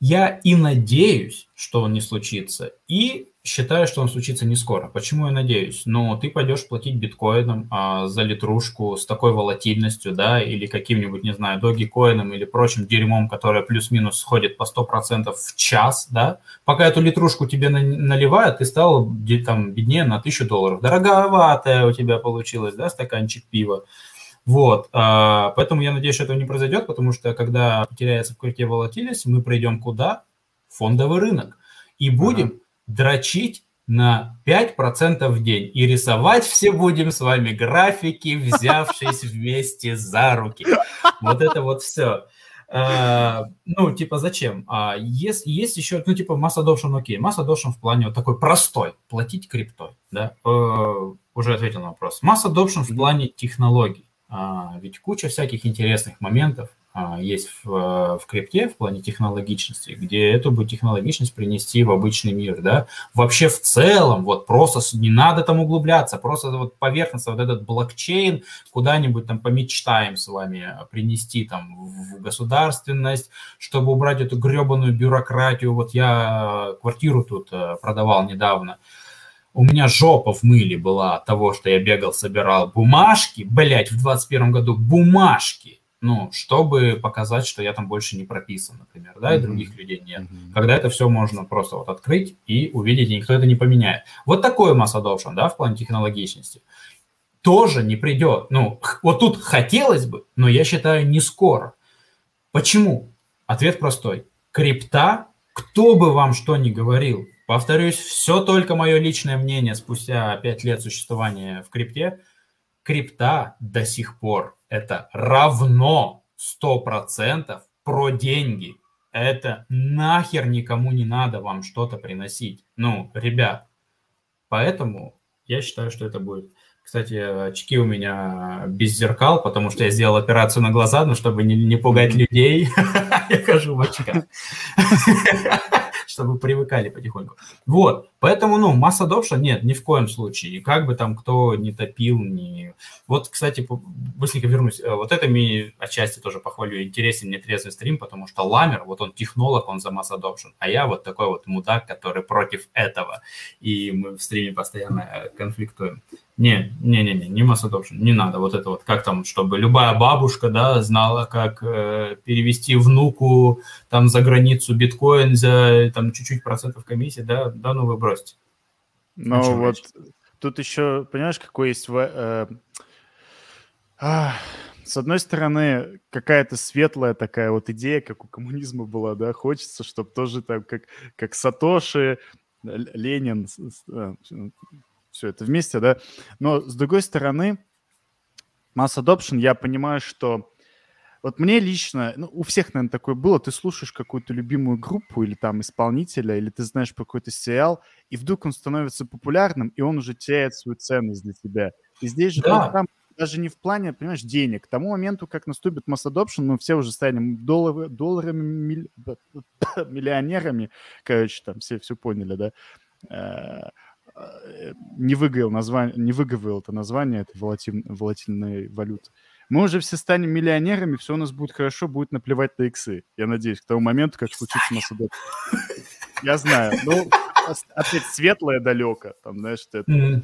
B: я и надеюсь, что он не случится, и считаю, что он случится не скоро. Почему я надеюсь? Ну, ты пойдешь платить биткоином а, за литрушку с такой волатильностью, да, или каким-нибудь, не знаю, доги-коином или прочим дерьмом, которое плюс-минус сходит по 100% в час, да. Пока эту литрушку тебе наливают, ты стал там беднее на 1000 долларов. Дороговатая у тебя получилась, да, стаканчик пива. Вот, а, поэтому я надеюсь, что этого не произойдет, потому что когда потеряется в крипте волатильность, мы придем куда? Фондовый рынок. И будем ага дрочить на 5% в день. И рисовать все будем с вами графики, взявшись вместе за руки. Вот это вот все. Uh, ну, типа, зачем? Uh, есть, есть еще, ну, типа, масса adoption, окей. Масса adoption в плане вот такой простой. Платить криптой, да? Uh, уже ответил на вопрос. Масса adoption в плане технологий. Ведь куча всяких интересных моментов, а, есть в, в крипте в плане технологичности, где эту бы технологичность принести в обычный мир, да. Вообще в целом, вот просто не надо там углубляться, просто вот поверхностно вот этот блокчейн куда-нибудь там помечтаем с вами принести там в государственность, чтобы убрать эту гребаную бюрократию. Вот я квартиру тут продавал недавно, у меня жопа в мыле была от того, что я бегал, собирал бумажки, блять, в 21 году бумажки, ну, чтобы показать, что я там больше не прописан, например, да, и mm-hmm. других людей нет. Mm-hmm. Когда это все можно просто вот открыть и увидеть, и никто это не поменяет. Вот такой масс adoption, да, в плане технологичности, тоже не придет. Ну, вот тут хотелось бы, но я считаю, не скоро. Почему? Ответ простой. Крипта кто бы вам что ни говорил, повторюсь, все только мое личное мнение спустя 5 лет существования в крипте, крипта до сих пор это равно 100% про деньги. Это нахер никому не надо вам что-то приносить. Ну, ребят, поэтому я считаю, что это будет кстати, очки у меня без зеркал, потому что я сделал операцию на глаза, но чтобы не, не пугать людей, я хожу в очках. чтобы привыкали потихоньку. Вот, поэтому, ну, масса adoption нет, ни в коем случае. И как бы там кто не топил, не... Вот, кстати, быстренько вернусь. Э, вот это мне отчасти тоже похвалю. Интересен мне трезвый стрим, потому что Ламер, вот он технолог, он за масс adoption, а я вот такой вот мудак, который против этого. И мы в стриме постоянно э, конфликтуем. Не, не, не, не, не масс adoption, не надо вот это вот, как там, чтобы любая бабушка, да, знала, как э, перевести внуку там за границу биткоин за там чуть-чуть процентов комиссии, да, да, ну вы бросьте.
A: Ну вот тут еще, понимаешь, какой есть... Э, э, с одной стороны, какая-то светлая такая вот идея, как у коммунизма была, да, хочется, чтобы тоже там, как, как Сатоши, Ленин, э, все это вместе, да. Но с другой стороны, масс adoption, я понимаю, что вот мне лично, ну, у всех, наверное, такое было, ты слушаешь какую-то любимую группу или там исполнителя, или ты знаешь про какой-то сериал, и вдруг он становится популярным, и он уже теряет свою ценность для тебя. И здесь же да. там даже не в плане, понимаешь, денег. К тому моменту, как наступит масс adoption, мы все уже станем доллары, долларами, милли... миллионерами. Короче, там все все поняли, да? Э, не выговорил название, не выговорил это название этой волатиль, волатильной валюты. Мы уже все станем миллионерами, все у нас будет хорошо, будет наплевать на иксы. Я надеюсь, к тому моменту, как случится Масадок. Я знаю. Ну, опять светлое далеко, там, знаешь, это.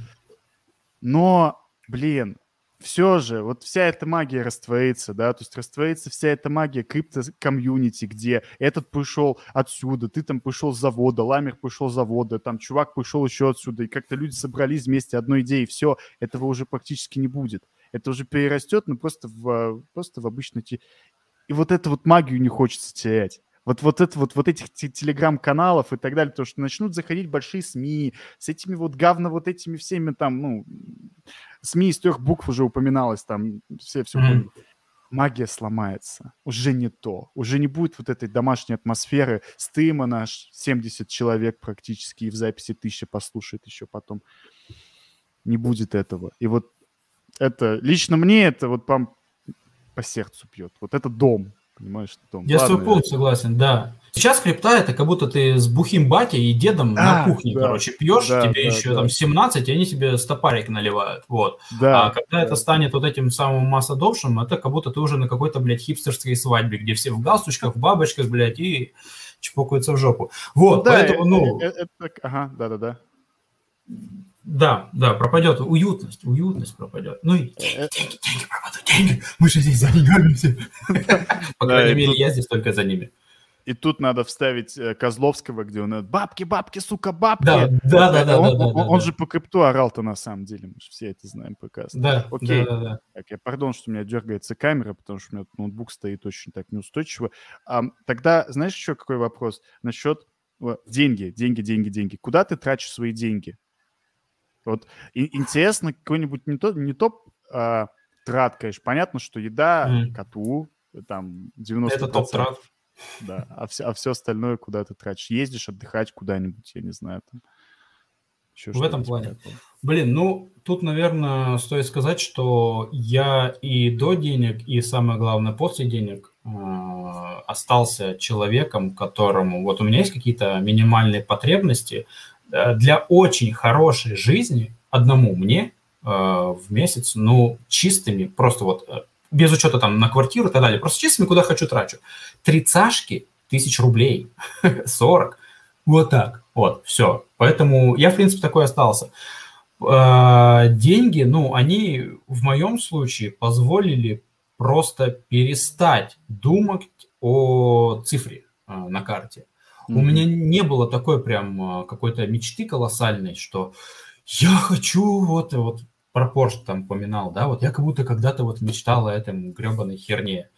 A: Но, блин, все же, вот вся эта магия растворится, да, то есть растворится вся эта магия крипто-комьюнити, где этот пришел отсюда, ты там пришел с завода, Ламер пришел с завода, там чувак пришел еще отсюда, и как-то люди собрались вместе одной идеей, все, этого уже практически не будет. Это уже перерастет, ну, просто в, просто в обычный... И вот эту вот магию не хочется терять вот, вот, это, вот, вот этих телеграм-каналов и так далее, то, что начнут заходить большие СМИ с этими вот говно, вот этими всеми там, ну, СМИ из трех букв уже упоминалось, там все все mm-hmm. Магия сломается. Уже не то. Уже не будет вот этой домашней атмосферы. Стыма наш 70 человек практически, и в записи тысяча послушает еще потом. Не будет этого. И вот это, лично мне это вот по, по сердцу пьет. Вот это дом понимаешь? Том.
B: Я Ладно, с тобой полностью согласен, да. Сейчас крипта это как будто ты с бухим батей и дедом а, на кухне, да, короче, пьешь, да, тебе да, еще да. там 17, и они тебе стопарик наливают, вот. Да, а когда да. это станет вот этим самым масс adoption, это как будто ты уже на какой-то, блядь, хипстерской свадьбе, где все в галстучках, в бабочках, блядь, и чпокаются в жопу. Вот, ну, да, поэтому, ну... Это, это, это, ага, да-да-да. Да, да, пропадет уютность, уютность пропадет. Ну и деньги, э, деньги, деньги пропадут, деньги. Мы же здесь за деньгами все. По крайней мере, я здесь только за ними.
A: И тут надо вставить э, Козловского, где он бабки, бабки, сука, бабки.
B: Да, да, да, да.
A: Он,
B: да,
A: он,
B: да,
A: он да. же по крипту орал-то на самом деле, мы же все это знаем прекрасно.
B: Да,
A: Окей.
B: Да, да, да.
A: Так, я пардон, что у меня дергается камера, потому что у меня ноутбук стоит очень так неустойчиво. А, тогда, знаешь, еще какой вопрос? Насчет деньги, деньги, деньги, деньги. Куда ты тратишь свои деньги? Вот и, интересно, какой-нибудь не, то, не топ а, трат, конечно. Понятно, что еда mm. коту, там 90%.
B: Это топ-трат.
A: Да, а все, а все остальное куда ты тратишь? Ездишь отдыхать куда-нибудь, я не знаю, там.
B: Еще в этом плане. Такое. Блин, ну, тут, наверное, стоит сказать, что я и до денег, и самое главное, после денег э, остался человеком, которому... Вот у меня есть какие-то минимальные потребности, для очень хорошей жизни одному мне э, в месяц, ну, чистыми, просто вот э, без учета там на квартиру и так далее, просто чистыми, куда хочу трачу. Тридцашки тысяч рублей, 40, вот так, вот, все. Поэтому я, в принципе, такой остался. Деньги, ну, они в моем случае позволили просто перестать думать о цифре на карте. Mm-hmm. У меня не было такой прям а, какой-то мечты колоссальной, что я хочу вот, вот про Porsche там поминал, да, вот я как будто когда-то вот мечтал о этом гребаной херне.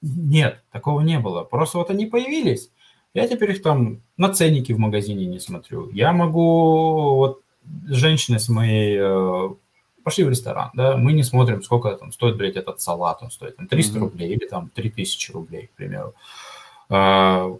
B: Нет, такого не было. Просто вот они появились, Я теперь их там на ценники в магазине не смотрю. Я могу, вот женщина с моей э, пошли в ресторан, да, мы не смотрим, сколько там стоит, блядь, этот салат, он стоит там 300 mm-hmm. рублей или там 3000 рублей, к примеру. А,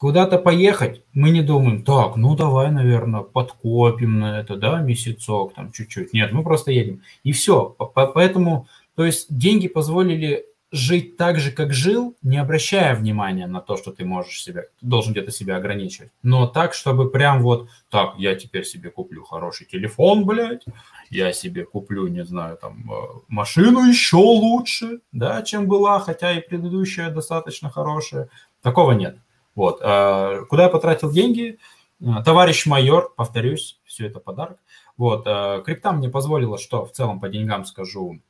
B: куда-то поехать, мы не думаем, так, ну давай, наверное, подкопим на это, да, месяцок, там чуть-чуть. Нет, мы просто едем. И все. Поэтому, то есть деньги позволили жить так же, как жил, не обращая внимания на то, что ты можешь себя, должен где-то себя ограничивать. Но так, чтобы прям вот, так, я теперь себе куплю хороший телефон, блядь, я себе куплю, не знаю, там, э, машину еще лучше, да, чем была, хотя и предыдущая достаточно хорошая. Такого нет. Вот. А куда я потратил деньги? А, товарищ майор, повторюсь, все это подарок. Вот. А, крипта мне позволила, что в целом по деньгам скажу,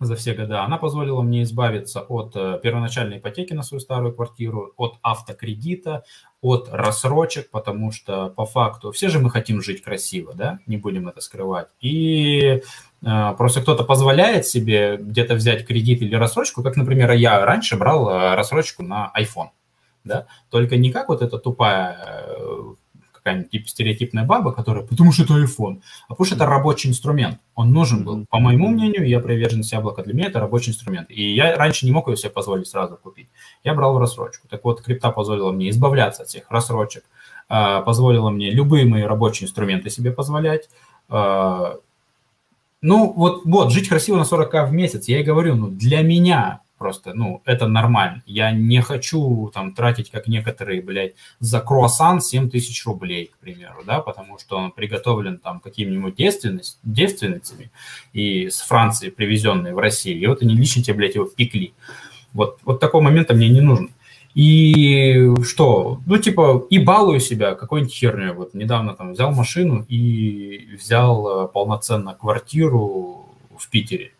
B: за все года, она позволила мне избавиться от э, первоначальной ипотеки на свою старую квартиру, от автокредита, от рассрочек, потому что по факту все же мы хотим жить красиво, да, не будем это скрывать. И э, просто кто-то позволяет себе где-то взять кредит или рассрочку, как, например, я раньше брал э, рассрочку на iPhone, да, только не как вот эта тупая э, какая-нибудь типа стереотипная баба, которая, потому что это iPhone, а потому что это рабочий инструмент. Он нужен был. По моему мнению, я приверженец яблока, для меня это рабочий инструмент. И я раньше не мог его себе позволить сразу купить. Я брал в рассрочку. Так вот, крипта позволила мне избавляться от всех рассрочек, а, позволила мне любые мои рабочие инструменты себе позволять. А, ну, вот, вот, жить красиво на 40к в месяц, я и говорю, ну, для меня Просто, ну, это нормально. Я не хочу там тратить, как некоторые, блядь, за круассан 7 тысяч рублей, к примеру, да, потому что он приготовлен там какими-нибудь девственницами и с Франции привезенные в Россию. И вот они лично тебе, блядь, его пекли. Вот, вот такого момента мне не нужно. И что? Ну, типа, и балую себя какой-нибудь херню. Вот недавно там взял машину и взял э, полноценно квартиру в Питере.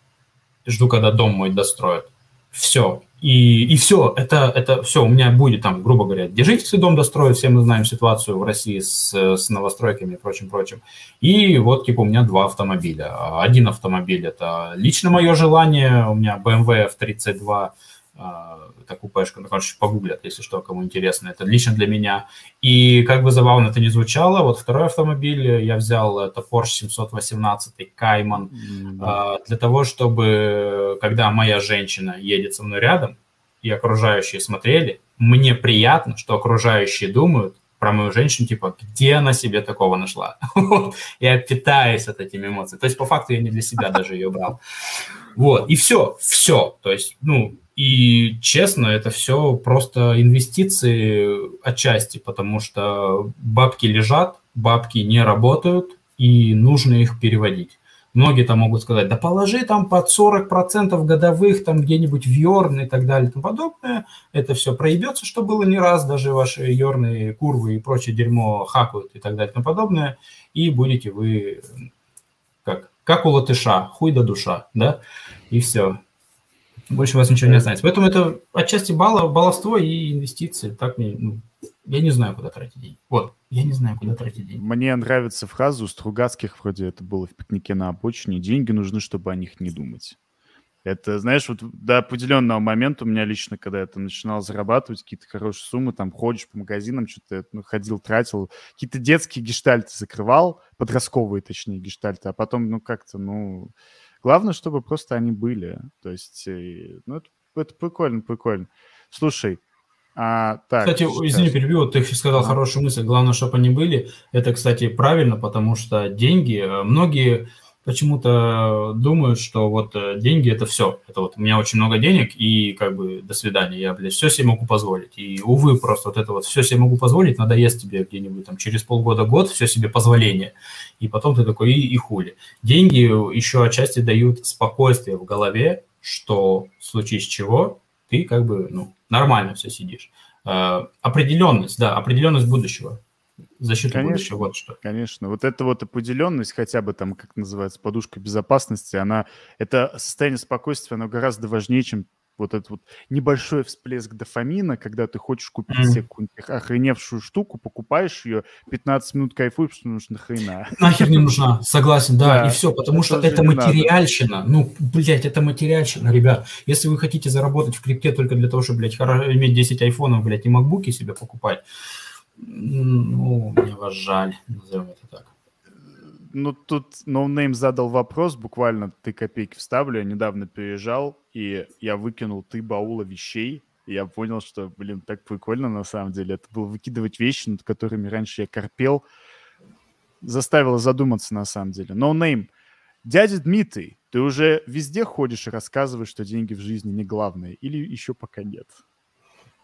B: Жду, когда дом мой достроят все. И, и все, это, это все, у меня будет там, грубо говоря, держитесь, дом достроят, все мы знаем ситуацию в России с, с новостройками и прочим-прочим. И вот, типа, у меня два автомобиля. Один автомобиль – это лично мое желание, у меня BMW F32, это купешка, ну, короче, погуглят, если что, кому интересно, это лично для меня. И как бы забавно это не звучало, вот второй автомобиль я взял, это Porsche 718 Cayman, mm-hmm. для того, чтобы, когда моя женщина едет со мной рядом, и окружающие смотрели, мне приятно, что окружающие думают про мою женщину, типа, где она себе такого нашла? Я питаюсь от этими эмоциями. То есть, по факту, я не для себя даже ее брал. Вот, и все, все. То есть, ну, и честно, это все просто инвестиции отчасти, потому что бабки лежат, бабки не работают, и нужно их переводить. Многие там могут сказать, да положи там под 40% годовых там где-нибудь в Йорн и так далее и тому подобное. Это все проебется, что было не раз, даже ваши Йорны, курвы и прочее дерьмо хакают и так далее и тому подобное. И будете вы как, как у латыша, хуй до душа, да, и все. Больше у вас ничего не останется. Поэтому это отчасти балло, баловство и инвестиции. Так мне, ну, я не знаю, куда тратить деньги. Вот, я не знаю, куда тратить деньги.
A: Мне нравится фраза у Стругацких, вроде это было в пикнике на обочине. Деньги нужны, чтобы о них не думать. Это, знаешь, вот до определенного момента у меня лично, когда я там начинал зарабатывать какие-то хорошие суммы, там ходишь по магазинам, что-то ну, ходил, тратил, какие-то детские гештальты закрывал, подростковые, точнее, гештальты, а потом, ну, как-то, ну, Главное, чтобы просто они были. То есть, э, ну, это, это прикольно, прикольно. Слушай, а, так,
B: кстати, сейчас. извини, перебью, ты сказал а. хорошую мысль. Главное, чтобы они были. Это, кстати, правильно, потому что деньги, э, многие почему-то думают, что вот э, деньги это все. Это вот у меня очень много денег, и как бы до свидания, я, блядь, все себе могу позволить. И, увы, просто вот это вот все себе могу позволить, надоест тебе где-нибудь там через полгода-год, все себе позволение. И потом ты такой, и, и хули. Деньги еще отчасти дают спокойствие в голове, что в случае с чего ты как бы, ну, нормально все сидишь. Э, определенность, да, определенность будущего защиту
A: конечно,
B: будущего, вот что.
A: Конечно, вот эта вот определенность, хотя бы там, как называется, подушка безопасности, она, это состояние спокойствия, оно гораздо важнее, чем вот этот вот небольшой всплеск дофамина, когда ты хочешь купить mm-hmm. себе какую-нибудь охреневшую штуку, покупаешь ее, 15 минут кайфуешь, что нужно хрена.
B: Нахер не нужна, согласен, да, да и все, потому что это материальщина. Ну, блядь, это материальщина, ребят. Если вы хотите заработать в крипте только для того, чтобы, блядь, иметь 10 айфонов, блядь, и макбуки себе покупать, Ну, мне вас жаль, назовем это так.
A: Ну, тут NoName задал вопрос, буквально ты копейки вставлю. Я недавно переезжал, и я выкинул ты баула вещей, и я понял, что, блин, так прикольно на самом деле. Это было выкидывать вещи, над которыми раньше я корпел. Заставило задуматься на самом деле. NoName. Дядя Дмитрий, ты уже везде ходишь и рассказываешь, что деньги в жизни не главное, или еще пока нет?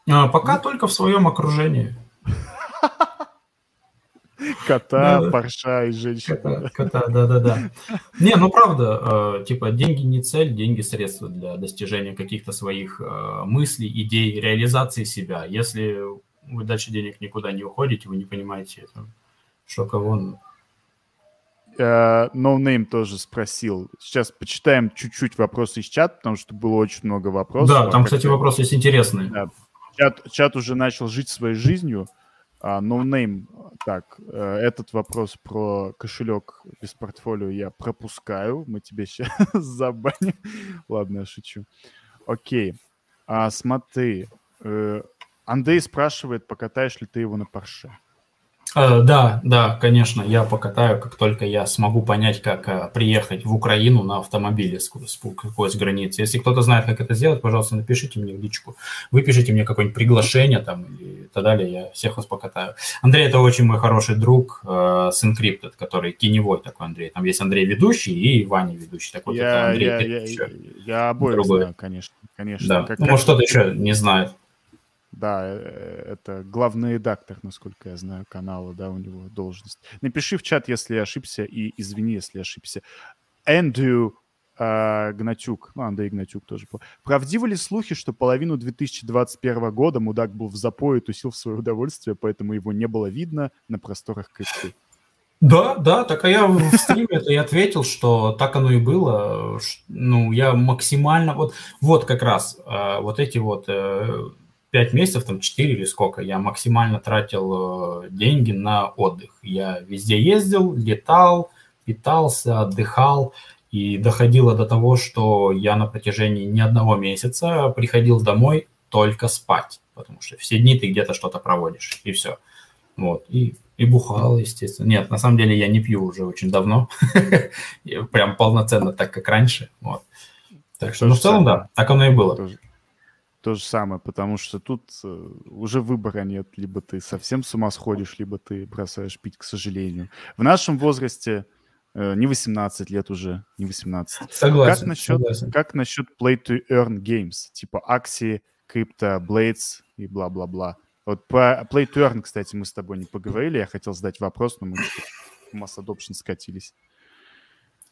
B: А, пока ну... только в своем окружении.
A: Кота, да, парша и женщина.
B: Кота, кота, да-да-да. Не, ну правда, э, типа деньги не цель, деньги средства для достижения каких-то своих э, мыслей, идей, реализации себя. Если вы дальше денег никуда не уходите, вы не понимаете, это, что кого... Ну.
A: Uh, no Name тоже спросил. Сейчас почитаем чуть-чуть вопросы из чата, потому что было очень много вопросов.
B: Да, там, кстати, вопросы есть интересные. Да.
A: Чат, чат уже начал жить своей жизнью. Uh, no Name, так, uh, этот вопрос про кошелек без портфолио я пропускаю. Мы тебе сейчас забаним. Ладно, я шучу. Окей. А, смотри. Uh, Андрей спрашивает, покатаешь ли ты его на Порше.
B: Э, да, да, конечно, я покатаю, как только я смогу понять, как э, приехать в Украину на автомобиле с, с какой с границы. Если кто-то знает, как это сделать, пожалуйста, напишите мне в личку, выпишите мне какое-нибудь приглашение там и так далее, я всех вас покатаю. Андрей – это очень мой хороший друг э, с Encrypted, который теневой такой Андрей. Там есть Андрей ведущий и Ваня ведущий. Такой
A: я, Андрей, я, я, я, я обоих другой. знаю, конечно. конечно.
B: Да. Как, ну, может, кто-то еще не знает.
A: Да, э, это главный редактор, насколько я знаю, канала, да, у него должность. Напиши в чат, если я ошибся, и извини, если ошибся. Эндрю э, Гнатюк, ну, Андрей Гнатюк тоже. Правдивы ли слухи, что половину 2021 года мудак был в запое и тусил в свое удовольствие, поэтому его не было видно на просторах крипты?
B: Да, да, так а я в стриме это и ответил, что так оно и было. Ну, я максимально... Вот, вот как раз э, вот эти вот э, 5 месяцев, там 4 или сколько, я максимально тратил э, деньги на отдых. Я везде ездил, летал, питался, отдыхал, и доходило до того, что я на протяжении не одного месяца приходил домой только спать, потому что все дни ты где-то что-то проводишь, и все. Вот, и, и бухал, естественно. Нет, на самом деле я не пью уже очень давно, прям полноценно так, как раньше, вот. Так что, ну, в целом, да, так оно и было
A: то же самое, потому что тут э, уже выбора нет. Либо ты совсем с ума сходишь, либо ты бросаешь пить, к сожалению. В нашем возрасте э, не 18 лет уже, не 18.
B: Согласен.
A: Как насчет,
B: согласен.
A: Как насчет play to earn games? Типа Axie, Crypto, Blades и бла-бла-бла. Вот про play to earn, кстати, мы с тобой не поговорили. Я хотел задать вопрос, но мы масс adoption скатились.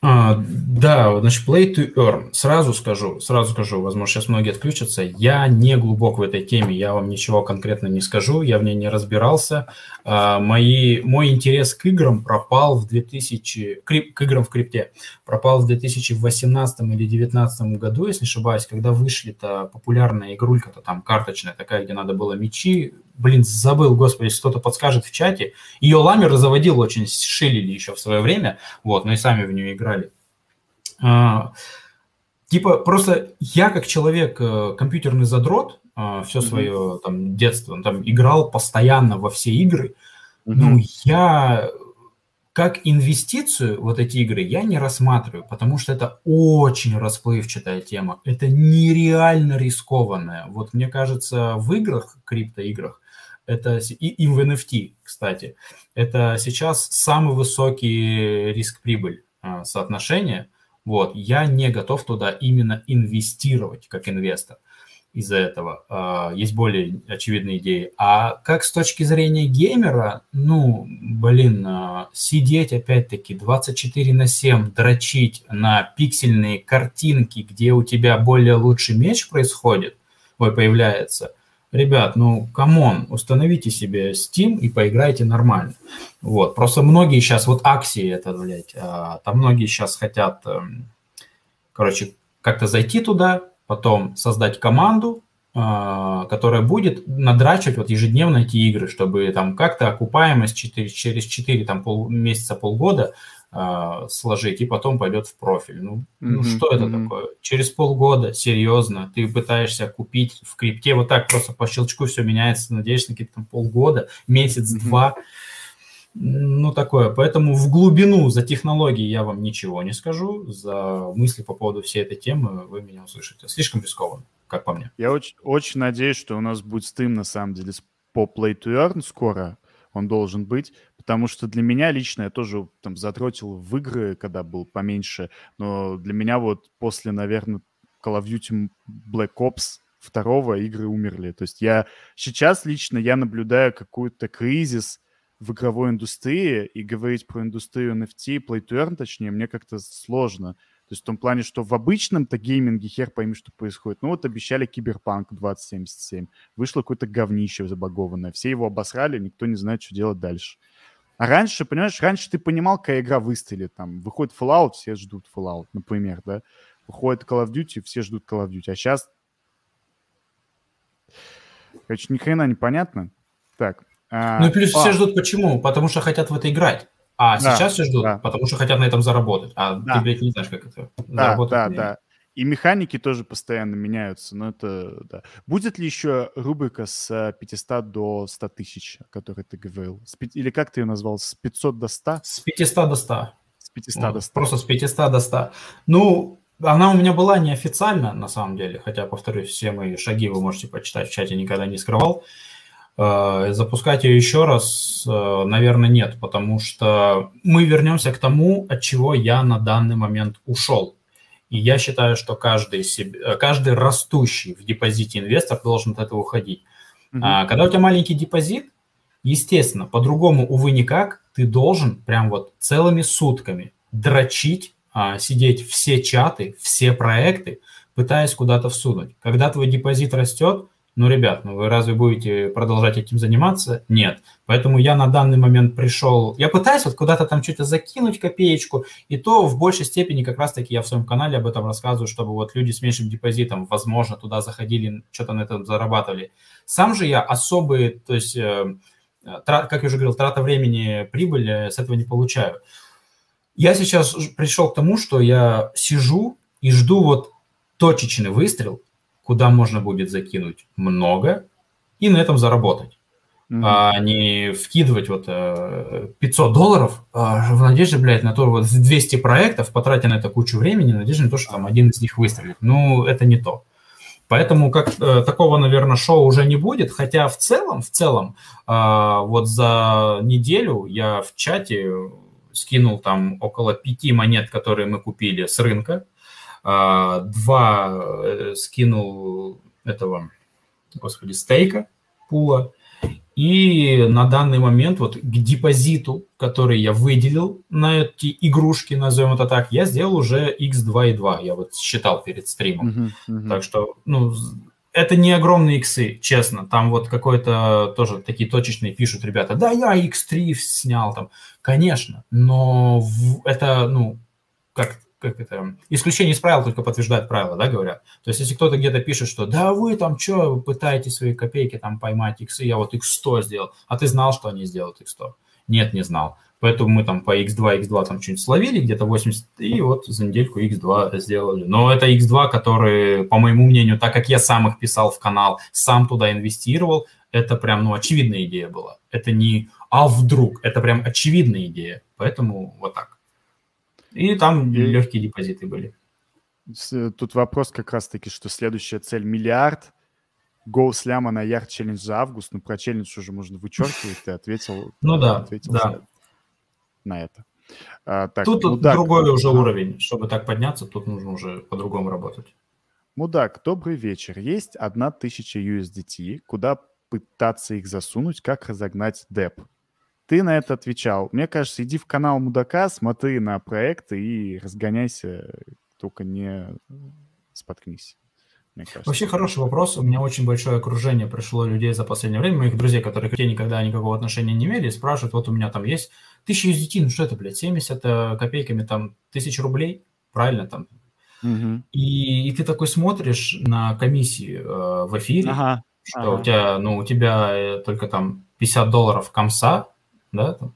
B: А, да, значит, play to earn. Сразу скажу, сразу скажу, возможно, сейчас многие отключатся. Я не глубок в этой теме, я вам ничего конкретно не скажу, я в ней не разбирался. А, мои, мой интерес к играм пропал в 2000, к, к играм в крипте, пропал в 2018 или 2019 году, если не ошибаюсь, когда вышли-то популярная игрулька-то там карточная такая, где надо было мечи блин, забыл, господи, если кто-то подскажет в чате. Ее Ламер заводил очень, шилили еще в свое время, вот, но и сами в нее играли. А, типа, просто я как человек, э, компьютерный задрот, а, все свое там детство, там играл постоянно во все игры, mm-hmm. ну, я как инвестицию вот эти игры я не рассматриваю, потому что это очень расплывчатая тема. Это нереально рискованная. Вот мне кажется, в играх, криптоиграх, это и, и в NFT, кстати, это сейчас самый высокий риск-прибыль а, соотношение. Вот, я не готов туда именно инвестировать как инвестор из-за этого. А, есть более очевидные идеи. А как с точки зрения геймера, ну, блин, а, сидеть опять-таки 24 на 7, дрочить на пиксельные картинки, где у тебя более лучший меч происходит, ой, появляется – ребят, ну, come on, установите себе Steam и поиграйте нормально. Вот, просто многие сейчас, вот акции это, блядь, а, там многие сейчас хотят, эм, короче, как-то зайти туда, потом создать команду, а, которая будет надрачивать вот ежедневно эти игры, чтобы там как-то окупаемость 4, через 4 там, пол, месяца, полгода э, сложить, и потом пойдет в профит. Ну, mm-hmm. ну что это mm-hmm. такое? Через полгода, серьезно, ты пытаешься купить в крипте, вот так просто по щелчку все меняется, надеешься на какие-то там полгода, месяц-два. Mm-hmm ну, такое. Поэтому в глубину за технологии я вам ничего не скажу. За мысли по поводу всей этой темы вы меня услышите. Слишком рискованно, как по мне.
A: Я очень, очень надеюсь, что у нас будет стым, на самом деле, по Play to Earn скоро. Он должен быть, потому что для меня лично я тоже там затротил в игры, когда был поменьше, но для меня вот после, наверное, Call of Duty Black Ops второго игры умерли. То есть я сейчас лично я наблюдаю какой-то кризис в игровой индустрии, и говорить про индустрию NFT, Play to Earn, точнее, мне как-то сложно. То есть в том плане, что в обычном-то гейминге хер пойми, что происходит. Ну вот обещали Киберпанк 2077. Вышло какое-то говнище забагованное. Все его обосрали, никто не знает, что делать дальше. А раньше, понимаешь, раньше ты понимал, какая игра выстрелит. Там выходит Fallout, все ждут Fallout, например, да. Выходит Call of Duty, все ждут Call of Duty. А сейчас... Короче, ни хрена непонятно. Так,
B: а, ну и плюс а. все ждут почему? Потому что хотят в это играть. А да, сейчас все ждут, да. потому что хотят на этом заработать. А да. ты, блядь, не знаешь, как это
A: да, заработать. Да, да. И механики тоже постоянно меняются, но это, да. Будет ли еще рубрика с 500 до 100 тысяч, о которой ты говорил? Или как ты ее назвал? С 500 до 100?
B: С 500 до 100.
A: С 500 вот, до 100.
B: Просто с 500 до 100. Ну, она у меня была неофициально, на самом деле, хотя, повторюсь, все мои шаги вы можете почитать в чате, никогда не скрывал. Э, запускать ее еще раз, э, наверное, нет, потому что мы вернемся к тому, от чего я на данный момент ушел. И я считаю, что каждый, себе, э, каждый растущий в депозите инвестор должен от этого уходить. Mm-hmm. Когда у тебя маленький депозит, естественно, по-другому, увы, никак, ты должен прям вот целыми сутками дрочить, а, сидеть все чаты, все проекты, пытаясь куда-то всунуть. Когда твой депозит растет, ну, ребят, ну вы разве будете продолжать этим заниматься? Нет. Поэтому я на данный момент пришел, я пытаюсь вот куда-то там что-то закинуть копеечку, и то в большей степени как раз-таки я в своем канале об этом рассказываю, чтобы вот люди с меньшим депозитом, возможно, туда заходили, что-то на этом зарабатывали. Сам же я особые, то есть, э, как я уже говорил, трата времени, прибыль э, с этого не получаю. Я сейчас пришел к тому, что я сижу и жду вот точечный выстрел, куда можно будет закинуть много и на этом заработать. Mm-hmm. А не вкидывать вот 500 э, долларов а, в надежде, блядь, на то, вот 200 проектов, потратя на это кучу времени, надежде на то, что там один из них выстрелит. Ну, это не то. Поэтому как э, такого, наверное, шоу уже не будет. Хотя в целом, в целом, э, вот за неделю я в чате скинул там около пяти монет, которые мы купили с рынка. А, два э, скинул этого, господи, стейка, пула. И на данный момент вот к депозиту, который я выделил на эти игрушки, назовем это так, я сделал уже x2,2. Я вот считал перед стримом. Uh-huh, uh-huh. Так что, ну, это не огромные иксы, честно. Там вот какой-то тоже такие точечные пишут ребята, да, я x3 снял там. Конечно, но это, ну, как как это, исключение из правил только подтверждает правила, да, говорят. То есть, если кто-то где-то пишет, что да вы там что, пытаетесь свои копейки там поймать иксы, я вот x100 сделал, а ты знал, что они сделают x100? Нет, не знал. Поэтому мы там по x2, x2 там что-нибудь словили, где-то 80, и вот за недельку x2 сделали. Но это x2, который, по моему мнению, так как я сам их писал в канал, сам туда инвестировал, это прям, ну, очевидная идея была. Это не «а вдруг», это прям очевидная идея. Поэтому вот так. И там и... легкие депозиты были.
A: Тут вопрос как раз-таки, что следующая цель миллиард. Гоу сляма на ярд челлендж за август. Ну, про челлендж уже можно вычеркивать. Ты ответил,
B: ну, да,
A: ответил
B: да.
A: на это.
B: А, так, тут мудак, другой уже а... уровень. Чтобы так подняться, тут нужно уже по-другому работать.
A: Мудак, добрый вечер. Есть одна тысяча USDT. Куда пытаться их засунуть? Как разогнать деп? Ты на это отвечал. Мне кажется, иди в канал Мудака, смотри на проекты и разгоняйся, только не споткнись.
B: Мне кажется. Вообще хороший вопрос. У меня очень большое окружение пришло людей за последнее время, моих друзей, которые к тебе никогда никакого отношения не имели, спрашивают, вот у меня там есть тысяча USDT, ну что это, блядь, 70 э, копейками там тысяч рублей, правильно там? Угу. И, и ты такой смотришь на комиссии э, в эфире, ага, что ага. у тебя, ну, у тебя э, только там 50 долларов комса, да, там,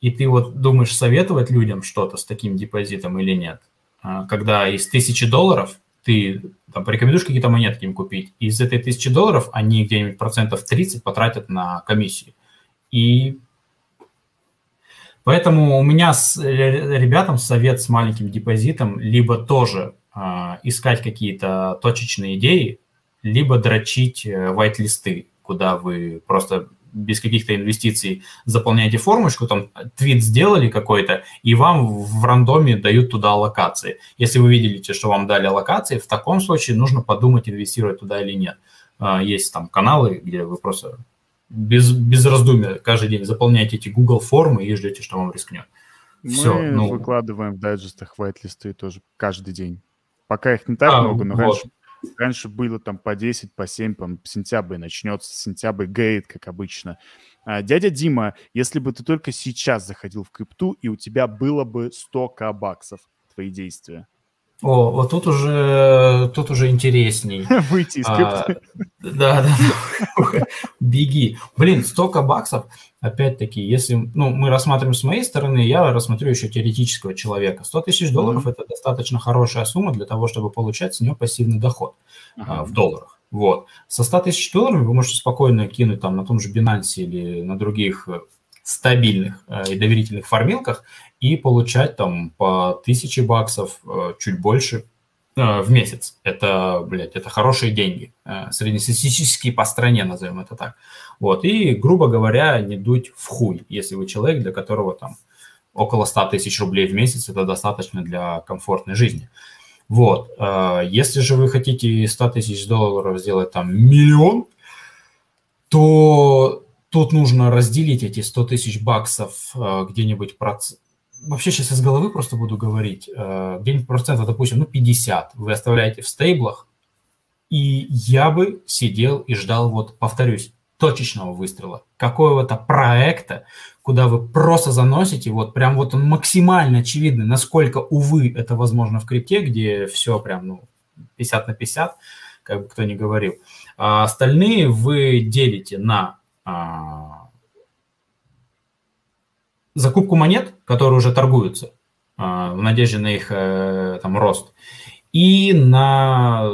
B: и ты вот думаешь советовать людям что-то с таким депозитом или нет, а, когда из тысячи долларов ты там, порекомендуешь какие-то монетки им купить, и из этой тысячи долларов они где-нибудь процентов 30 потратят на комиссии. И поэтому у меня с ребятам совет с маленьким депозитом либо тоже э, искать какие-то точечные идеи, либо дрочить э, white-листы, куда вы просто без каких-то инвестиций заполняете формочку, там твит сделали какой-то, и вам в рандоме дают туда аллокации. Если вы видите, что вам дали аллокации, в таком случае нужно подумать, инвестировать туда или нет. А, есть там каналы, где вы просто без, без раздумия каждый день заполняете эти Google формы и ждете, что вам рискнет.
A: Мы Все, ну... выкладываем в дайджестах white-листы тоже каждый день. Пока их не так а, много, но вот. раньше Раньше было там по 10, по 7, по сентябрь начнется, сентябрь гейт, как обычно. А, дядя Дима, если бы ты только сейчас заходил в крипту, и у тебя было бы 100к баксов, твои действия?
B: О, вот тут уже, тут уже интересней.
A: Выйти из крипты.
B: А, да, да, беги. Блин, столько баксов, опять-таки, если ну, мы рассматриваем с моей стороны, я рассмотрю еще теоретического человека. 100 тысяч долларов mm-hmm. – это достаточно хорошая сумма для того, чтобы получать с нее пассивный доход uh-huh. а, в долларах. Вот. Со 100 тысяч долларов вы можете спокойно кинуть там на том же Binance или на других стабильных э, и доверительных формилках и получать там по тысяче баксов, э, чуть больше э, в месяц. Это, блядь, это хорошие деньги. Среднестатистические по стране, назовем это так. Вот. И, грубо говоря, не дуть в хуй, если вы человек, для которого там около 100 тысяч рублей в месяц, это достаточно для комфортной жизни. Вот. Если же вы хотите 100 тысяч долларов сделать там миллион, то Тут нужно разделить эти 100 тысяч баксов э, где-нибудь проц... Вообще сейчас из головы просто буду говорить. Э, где-нибудь процентов, допустим, ну 50 вы оставляете в стейблах, и я бы сидел и ждал, вот повторюсь, точечного выстрела, какого-то проекта, куда вы просто заносите, вот прям вот он максимально очевидный, насколько, увы, это возможно в крипте, где все прям, ну, 50 на 50, как бы кто ни говорил. А остальные вы делите на а, закупку монет, которые уже торгуются, а, в надежде на их э, там рост, и на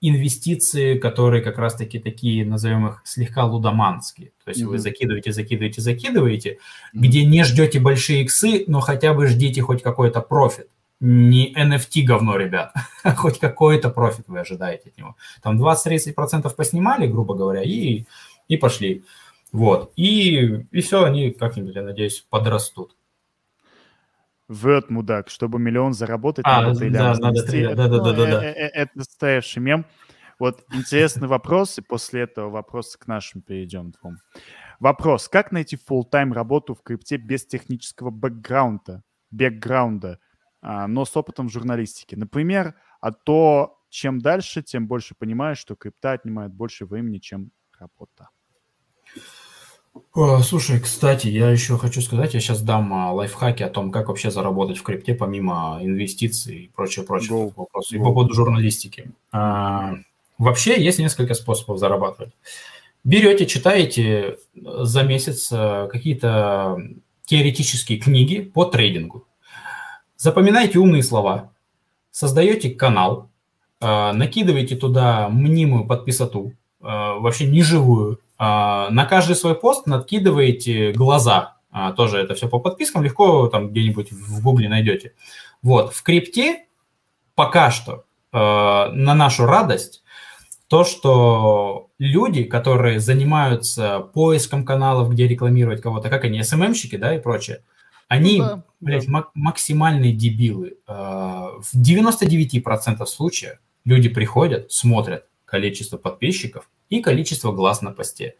B: инвестиции, которые как раз-таки такие, назовем их, слегка лудоманские. То есть mm-hmm. вы закидываете, закидываете, закидываете, mm-hmm. где не ждете большие иксы, но хотя бы ждите хоть какой-то профит. Не NFT говно, ребят, хоть какой-то профит вы ожидаете от него. Там 20-30% поснимали, грубо говоря, и, и пошли. Вот. И, и все, они как-нибудь, я надеюсь, подрастут.
A: Вот, мудак, чтобы миллион заработать, а, надо
B: да, надо
A: триллион. Да, да, да, да, да. Это настоящий мем. Вот интересный вопрос, и после этого вопроса к нашим перейдем двум. Вопрос. Как найти full-time работу в крипте без технического бэкграунда, бэкграунда, а, но с опытом в журналистике? Например, а то чем дальше, тем больше понимаешь, что крипта отнимает больше времени, чем работа.
B: Слушай, кстати, я еще хочу сказать, я сейчас дам а, лайфхаки о том, как вообще заработать в крипте помимо инвестиций и прочее, прочее вопросов, и по поводу журналистики. А, вообще есть несколько способов зарабатывать. Берете, читаете за месяц а, какие-то теоретические книги по трейдингу, запоминаете умные слова, создаете канал, накидываете туда мнимую подписату, вообще неживую, а, на каждый свой пост накидываете глаза. А, тоже это все по подпискам, легко там где-нибудь в гугле найдете. Вот, в крипте пока что, а, на нашу радость, то, что люди, которые занимаются поиском каналов, где рекламировать кого-то, как они, СММщики, да, и прочее, они, ну, да, блядь, да. максимальные дебилы. В 99% случаев люди приходят, смотрят количество подписчиков, и количество глаз на посте.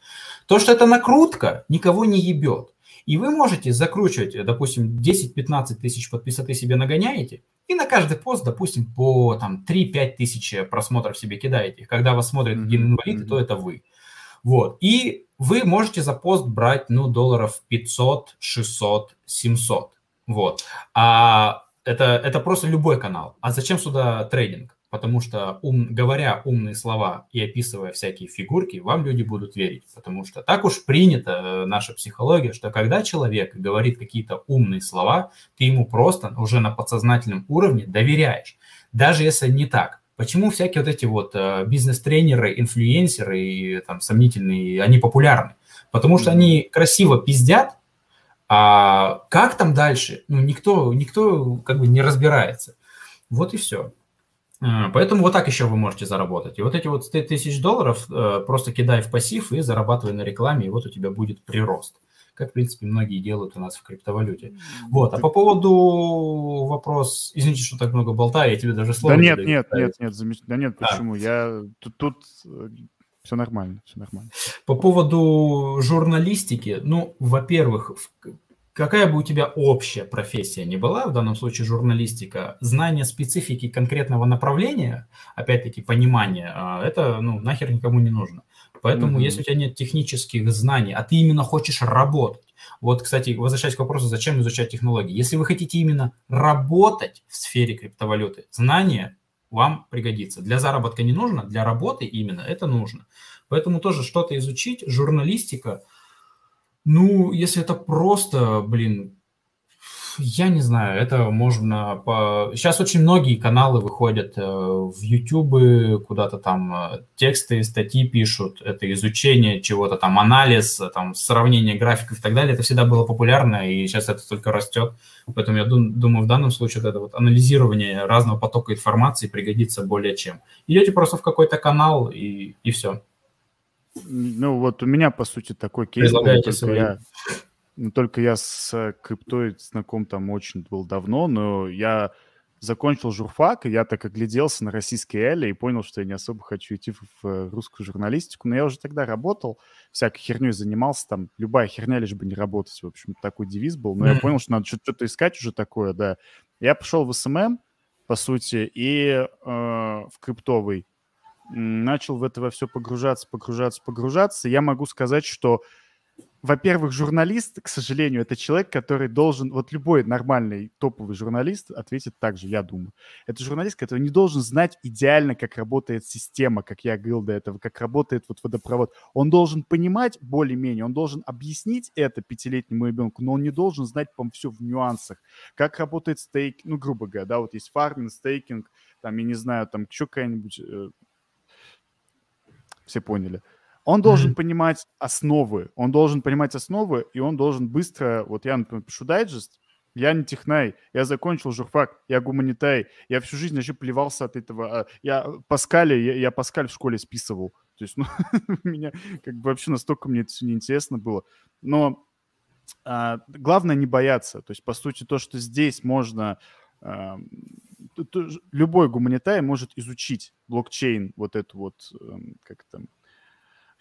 B: То, что это накрутка, никого не ебет. И вы можете закручивать, допустим, 10-15 тысяч подписоты себе нагоняете, и на каждый пост, допустим, по там, 3-5 тысяч просмотров себе кидаете. Когда вас смотрит один инвалид, то это вы. Вот. И вы можете за пост брать, ну, долларов 500, 600, 700. Вот. А это, это просто любой канал. А зачем сюда трейдинг? Потому что, ум, говоря умные слова и описывая всякие фигурки, вам люди будут верить, потому что так уж принято э, наша психология, что когда человек говорит какие-то умные слова, ты ему просто уже на подсознательном уровне доверяешь, даже если не так. Почему всякие вот эти вот э, бизнес-тренеры, инфлюенсеры и там сомнительные, они популярны? Потому что они красиво пиздят, а как там дальше? Ну, никто, никто как бы не разбирается. Вот и все. Э, поэтому вот так еще вы можете заработать. И вот эти вот 100 тысяч долларов э, просто кидай в пассив и зарабатывай на рекламе, и вот у тебя будет прирост. Как, в принципе, многие делают у нас в криптовалюте. Вот. А по поводу вопрос... Извините, что так много болтаю, я тебе даже слово...
A: Да нет, нет, нет, нет, замеч... да нет, почему? А. Я тут, тут э, все нормально, все нормально.
B: По поводу журналистики, ну, во-первых, какая бы у тебя общая профессия не была, в данном случае журналистика, знание специфики конкретного направления, опять-таки понимание, а, это ну, нахер никому не нужно. Поэтому, mm-hmm. если у тебя нет технических знаний, а ты именно хочешь работать, вот, кстати, возвращаясь к вопросу, зачем изучать технологии. Если вы хотите именно работать в сфере криптовалюты, знание вам пригодится. Для заработка не нужно, для работы именно это нужно. Поэтому тоже что-то изучить, журналистика – ну, если это просто, блин, я не знаю, это можно по... Сейчас очень многие каналы выходят э, в YouTube, куда-то там э, тексты, статьи пишут, это изучение чего-то там, анализ, там, сравнение графиков и так далее. Это всегда было популярно, и сейчас это только растет. Поэтому я думаю, в данном случае это вот анализирование разного потока информации пригодится более чем. Идете просто в какой-то канал, и, и все.
A: Ну, вот у меня, по сути, такой кейс был, только я, ну, только я с криптой знаком там очень был давно, но я закончил журфак, и я так огляделся на российские эли и понял, что я не особо хочу идти в русскую журналистику. Но я уже тогда работал, всякой херней занимался, там любая херня, лишь бы не работать. В общем, такой девиз был. Но mm-hmm. я понял, что надо что-то искать уже такое, да. Я пошел в SMM, по сути, и э, в криптовый начал в это во все погружаться, погружаться, погружаться, я могу сказать, что, во-первых, журналист, к сожалению, это человек, который должен, вот любой нормальный топовый журналист ответит так же, я думаю. Это журналист, который не должен знать идеально, как работает система, как я говорил до этого, как работает вот водопровод. Он должен понимать более-менее, он должен объяснить это пятилетнему ребенку, но он не должен знать, по все в нюансах, как работает стейк, ну, грубо говоря, да, вот есть фарминг, стейкинг, там, я не знаю, там еще какая-нибудь э, все поняли. Он должен mm-hmm. понимать основы, он должен понимать основы, и он должен быстро, вот я, например, пишу дайджест, я не технай, я закончил журфак, я гуманитай, я всю жизнь вообще плевался от этого. А, я Паскали, я, я Паскаль в школе списывал. То есть, ну, меня как бы вообще настолько мне это все неинтересно было. Но а, главное не бояться. То есть, по сути, то, что здесь можно любой гуманитай может изучить блокчейн, вот эту вот, эм, как там,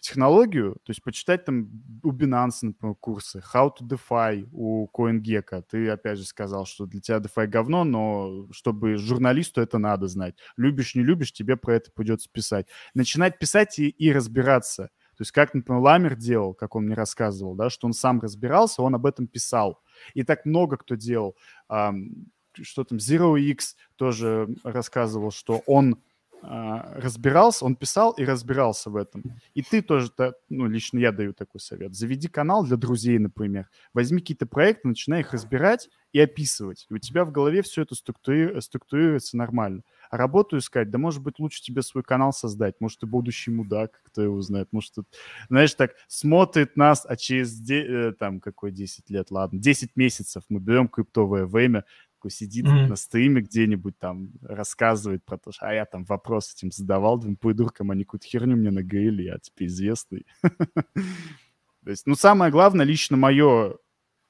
A: технологию, то есть почитать там у Binance, например, курсы, How to DeFi у CoinGecko. Ты, опять же, сказал, что для тебя DeFi говно, но чтобы журналисту это надо знать. Любишь, не любишь, тебе про это придется писать. Начинать писать и, и разбираться. То есть как, например, Ламер делал, как он мне рассказывал, да, что он сам разбирался, он об этом писал. И так много кто делал что там, Zero X тоже рассказывал, что он а, разбирался, он писал и разбирался в этом. И ты тоже, ну, лично я даю такой совет. Заведи канал для друзей, например. Возьми какие-то проекты, начинай их разбирать и описывать. И у тебя в голове все это структури... структурируется нормально. А работу искать, да может быть лучше тебе свой канал создать. Может, ты будущий мудак, кто его знает. Может, ты, знаешь, так смотрит нас, а через, де... Э, там, какой 10 лет, ладно, 10 месяцев мы берем криптовое время, такой сидит mm-hmm. на стриме где-нибудь там, рассказывает про то, что а я там вопрос этим задавал двум придуркам, они какую-то херню мне наговорили, я теперь известный. То есть, ну, самое главное, лично мое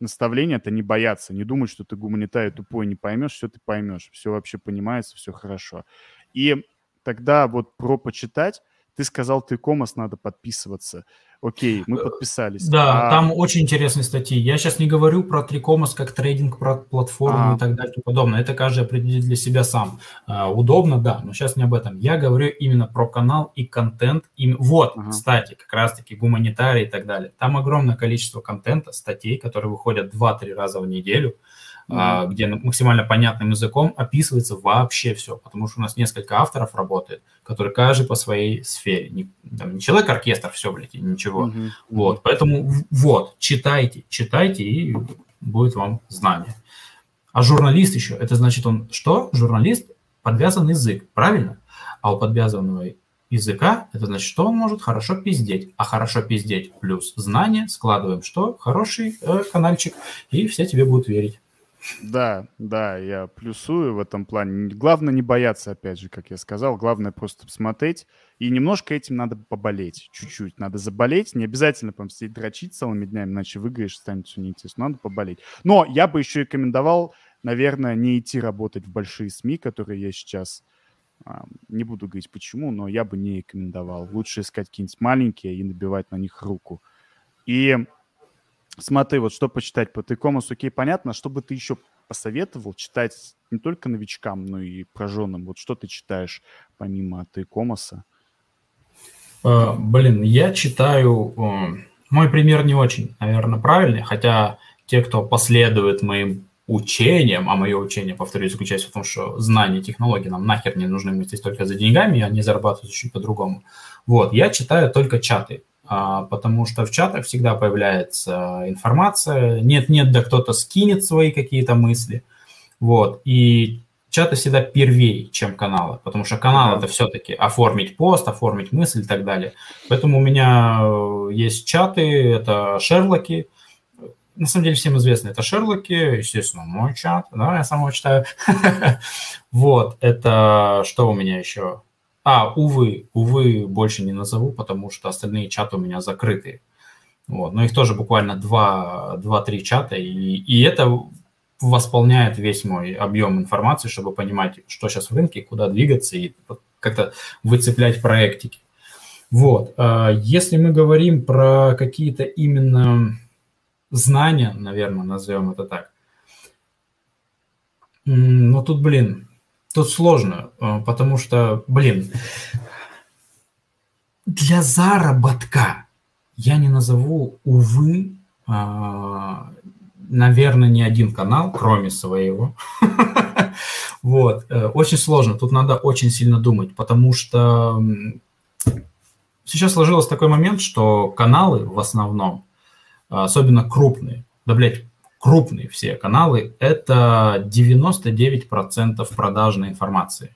A: наставление, это не бояться, не думать, что ты гуманитарий тупой не поймешь, все ты поймешь, все вообще понимается, все хорошо. И тогда вот про почитать, ты сказал, ты комас надо подписываться. Окей, мы э, подписались.
B: Да, а... там очень интересные статьи. Я сейчас не говорю про Трикомас как трейдинг платформу а... и так далее и тому подобное. Это каждый определит для себя сам. А, удобно, да, но сейчас не об этом. Я говорю именно про канал и контент. И вот, ага. кстати, как раз-таки гуманитарий и так далее. Там огромное количество контента, статей, которые выходят 2-3 раза в неделю. Mm-hmm. где максимально понятным языком описывается вообще все, потому что у нас несколько авторов работает, которые каждый по своей сфере. Не, там, не человек-оркестр, все, блядь, ничего. Mm-hmm. Вот, поэтому вот, читайте, читайте, и будет вам знание. А журналист еще, это значит он что? Журналист подвязан язык, правильно? А у подвязанного языка, это значит, что он может хорошо пиздеть. А хорошо пиздеть плюс знания складываем что? Хороший э, каналчик, и все тебе будут верить.
A: Да, да, я плюсую в этом плане. Главное не бояться, опять же, как я сказал. Главное просто посмотреть. И немножко этим надо поболеть. Чуть-чуть надо заболеть. Не обязательно прям сидеть дрочить целыми днями, иначе выиграешь, станет все неинтересно. Надо поболеть. Но я бы еще рекомендовал, наверное, не идти работать в большие СМИ, которые я сейчас не буду говорить почему, но я бы не рекомендовал. Лучше искать какие-нибудь маленькие и набивать на них руку. И смотри, вот что почитать по Тайкомас, окей, понятно, что бы ты еще посоветовал читать не только новичкам, но и прожженным? Вот что ты читаешь помимо Тайкомаса?
B: Uh, блин, я читаю... Uh, мой пример не очень, наверное, правильный, хотя те, кто последует моим учением, а мое учение, повторюсь, заключается в том, что знания, технологии нам нахер не нужны, мы здесь только за деньгами, и они зарабатывают чуть по-другому. Вот, я читаю только чаты, а, потому что в чатах всегда появляется информация, нет-нет, да кто-то скинет свои какие-то мысли, вот, и чаты всегда первее, чем каналы, потому что канал это все-таки оформить пост, оформить мысль и так далее. Поэтому у меня э, есть чаты, это Шерлоки, на самом деле всем известно, это Шерлоки, естественно, мой чат, да, я сам его читаю. Вот, это что у меня еще? А, увы, увы, больше не назову, потому что остальные чаты у меня закрыты. Вот, но их тоже буквально 2-3 чата, и, и это восполняет весь мой объем информации, чтобы понимать, что сейчас в рынке, куда двигаться и как-то выцеплять проектики. Вот, а если мы говорим про какие-то именно знания, наверное, назовем это так. Но тут, блин, тут сложно, э, потому что, блин, для заработка я не назову, увы, а, наверное, ни один канал, кроме своего. Вот, э, очень сложно, тут надо очень сильно думать, потому что сейчас сложился такой момент, что каналы в основном особенно крупные, да, блядь, крупные все каналы, это 99% продажной информации.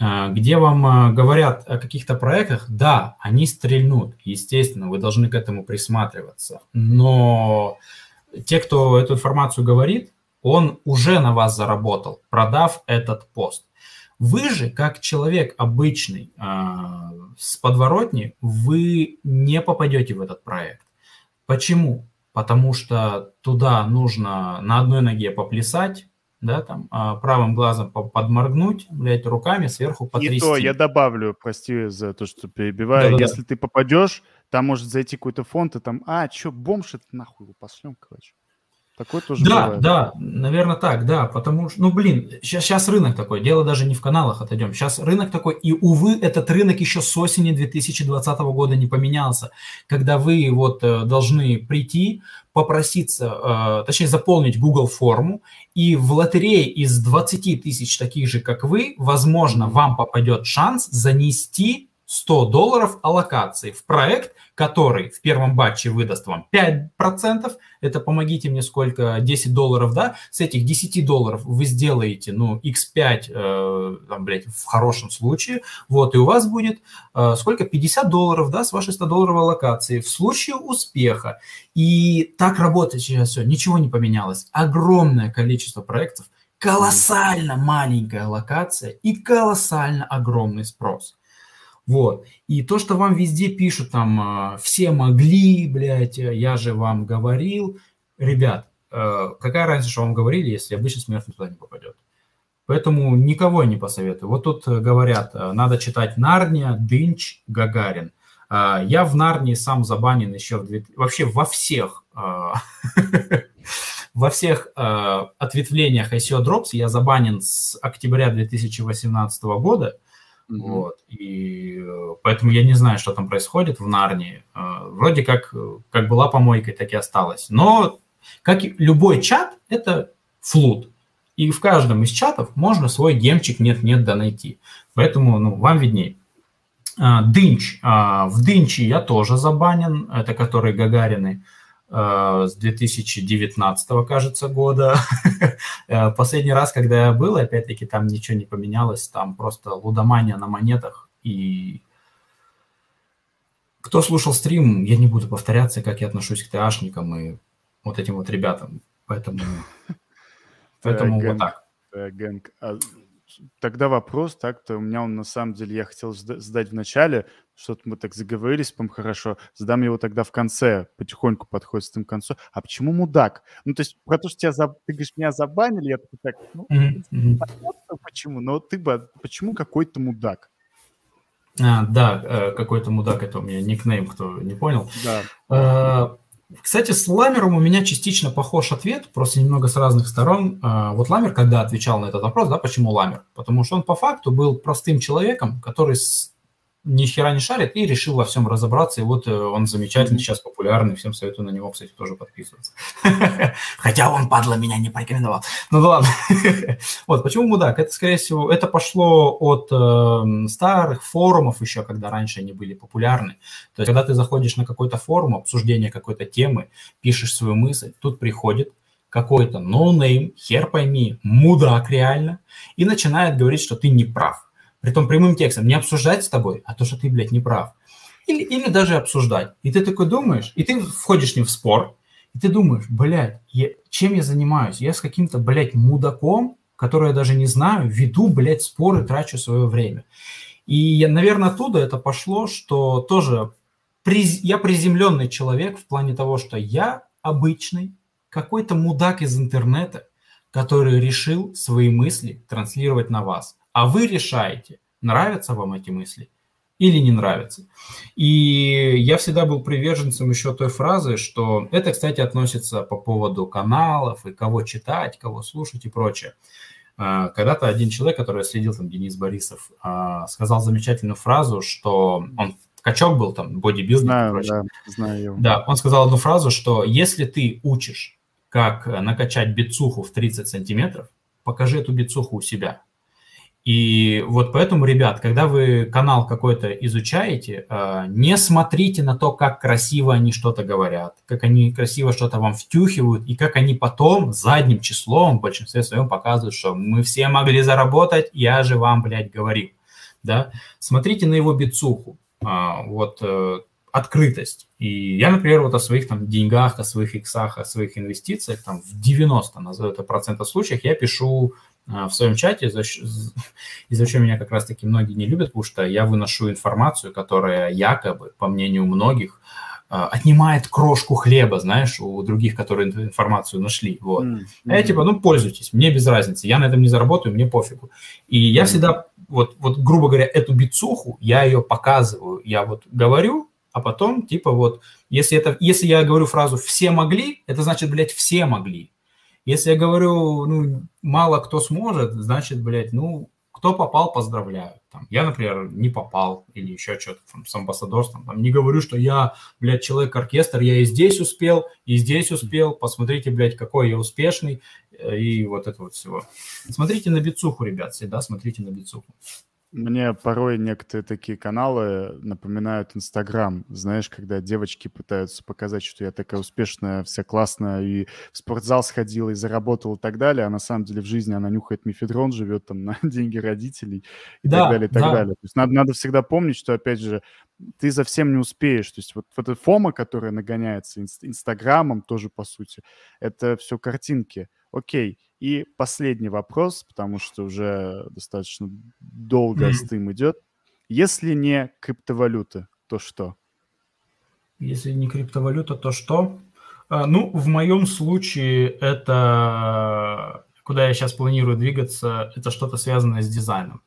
B: А, где вам а, говорят о каких-то проектах, да, они стрельнут, естественно, вы должны к этому присматриваться. Но те, кто эту информацию говорит, он уже на вас заработал, продав этот пост. Вы же, как человек обычный э, с подворотни, вы не попадете в этот проект. Почему? Потому что туда нужно на одной ноге поплясать, да, там, а правым глазом подморгнуть, блядь, руками сверху потрясти. И то
A: я добавлю, прости за то, что перебиваю, Да-да-да. если ты попадешь, там может зайти какой-то фонд, и там, а, что, бомж, это нахуй его пошлем, короче.
B: Такое тоже Да, бывает. да, наверное так, да, потому что, ну, блин, сейчас, сейчас рынок такой, дело даже не в каналах отойдем, сейчас рынок такой, и, увы, этот рынок еще с осени 2020 года не поменялся, когда вы вот э, должны прийти, попроситься, э, точнее, заполнить Google форму, и в лотерее из 20 тысяч таких же, как вы, возможно, вам попадет шанс занести 100 долларов аллокации в проект, который в первом батче выдаст вам 5%, это помогите мне сколько, 10 долларов, да, с этих 10 долларов вы сделаете, ну, x5, э, там, блядь, в хорошем случае, вот, и у вас будет э, сколько, 50 долларов, да, с вашей 100 долларовой аллокации в случае успеха. И так работает сейчас все, ничего не поменялось. Огромное количество проектов, колоссально маленькая локация и колоссально огромный спрос. Вот. И то, что вам везде пишут, там, а, все могли, блядь, я же вам говорил. Ребят, э, какая разница, что вам говорили, если обычный смертный туда не попадет? Поэтому никого не посоветую. Вот тут говорят, э, надо читать Нарния, Дынч, Гагарин. А, я в Нарнии сам забанен еще в... Вообще во всех а, во всех ответвлениях ICO Drops я забанен с октября 2018 года. Mm-hmm. Вот. И э, поэтому я не знаю, что там происходит в Нарнии. Э, вроде как, как была помойкой, так и осталась. Но как и любой чат, это флут. И в каждом из чатов можно свой гемчик нет-нет да найти. Поэтому ну, вам виднее. А, Дынч. В Дынче я тоже забанен. Это который Гагарины с 2019, кажется, года. Э, последний раз, когда я был, опять-таки, там ничего не поменялось. Там просто лудомания на монетах. И кто слушал стрим, я не буду повторяться, как я отношусь к ТАшникам и вот этим вот ребятам. Поэтому, поэтому вот так.
A: Гэнг. Тогда вопрос, так-то у меня он на самом деле, я хотел задать в начале, что-то мы так заговорились, по хорошо, задам его тогда в конце, потихоньку подходит с тем концу. А почему мудак? Ну, то есть про то, что тебя, за... ты говоришь, меня забанили, я такой, так, ну, mm-hmm. понятно почему, но ты бы, почему какой-то мудак?
B: А, да, э, какой-то мудак, это у меня никнейм, кто не понял. Да. А, кстати, с Ламером у меня частично похож ответ, просто немного с разных сторон. А, вот Ламер, когда отвечал на этот вопрос, да, почему Ламер? Потому что он по факту был простым человеком, который ни хера не шарит и решил во всем разобраться. И вот э, он замечательный, сейчас популярный. Всем советую на него, кстати, тоже подписываться. Хотя он, падла, меня не порекомендовал. Ну да ладно. Вот, почему мудак? Это, скорее всего, это пошло от э, старых форумов еще, когда раньше они были популярны. То есть, когда ты заходишь на какой-то форум, обсуждение какой-то темы, пишешь свою мысль, тут приходит какой-то no-name, хер пойми, мудак реально, и начинает говорить, что ты не прав притом прямым текстом, не обсуждать с тобой, а то, что ты, блядь, не прав. Или, или даже обсуждать. И ты такой думаешь, и ты входишь с ним в спор, и ты думаешь, блядь, я, чем я занимаюсь? Я с каким-то, блядь, мудаком, который я даже не знаю, веду, блядь, споры, трачу свое время. И, наверное, оттуда это пошло, что тоже приз, я приземленный человек в плане того, что я обычный, какой-то мудак из интернета, который решил свои мысли транслировать на вас а вы решаете, нравятся вам эти мысли или не нравятся. И я всегда был приверженцем еще той фразы, что это, кстати, относится по поводу каналов и кого читать, кого слушать и прочее. А, когда-то один человек, который следил, там, Денис Борисов, а, сказал замечательную фразу, что он качок был, там, бодибилдинг знаю, прочее. Да, знаю его. Да, он сказал одну фразу, что если ты учишь, как накачать бицуху в 30 сантиметров, покажи эту бицуху у себя. И вот поэтому, ребят, когда вы канал какой-то изучаете, э, не смотрите на то, как красиво они что-то говорят, как они красиво что-то вам втюхивают, и как они потом задним числом в большинстве своем показывают, что мы все могли заработать, я же вам, блядь, говорил. Да? Смотрите на его бицуху, а, вот э, открытость. И я, например, вот о своих там деньгах, о своих иксах, о своих инвестициях, там в 90, назову это процентов случаях, я пишу а, в своем чате, из-за чего меня как раз-таки многие не любят, потому что я выношу информацию, которая якобы, по мнению многих, а, отнимает крошку хлеба, знаешь, у других, которые информацию нашли. Вот. Mm-hmm. А я типа, ну, пользуйтесь, мне без разницы, я на этом не заработаю, мне пофигу. И я mm-hmm. всегда, вот, вот, грубо говоря, эту бицуху, я ее показываю, я вот говорю, а потом, типа, вот, если, это, если я говорю фразу «все могли», это значит, блядь, все могли. Если я говорю, ну, мало кто сможет, значит, блядь, ну, кто попал, поздравляю. Там, я, например, не попал или еще что-то там, с амбассадорством. Там, не говорю, что я, блядь, человек-оркестр, я и здесь успел, и здесь успел. Посмотрите, блядь, какой я успешный э, и вот это вот всего. Смотрите на бицуху, ребят, всегда смотрите на бицуху.
A: Мне порой некоторые такие каналы напоминают Инстаграм. Знаешь, когда девочки пытаются показать, что я такая успешная, вся классная, и в спортзал сходила, и заработала и так далее, а на самом деле в жизни она нюхает мифедрон, живет там на деньги родителей и да, так далее, и так да. далее. То есть надо, надо всегда помнить, что, опять же, ты за всем не успеешь. То есть вот, вот эта фома, которая нагоняется Инстаграмом тоже, по сути, это все картинки. Окей, и последний вопрос, потому что уже достаточно долго mm-hmm. стым идет. Если не криптовалюта, то что?
B: Если не криптовалюта, то что? А, ну, в моем случае это, куда я сейчас планирую двигаться, это что-то связанное с дизайном.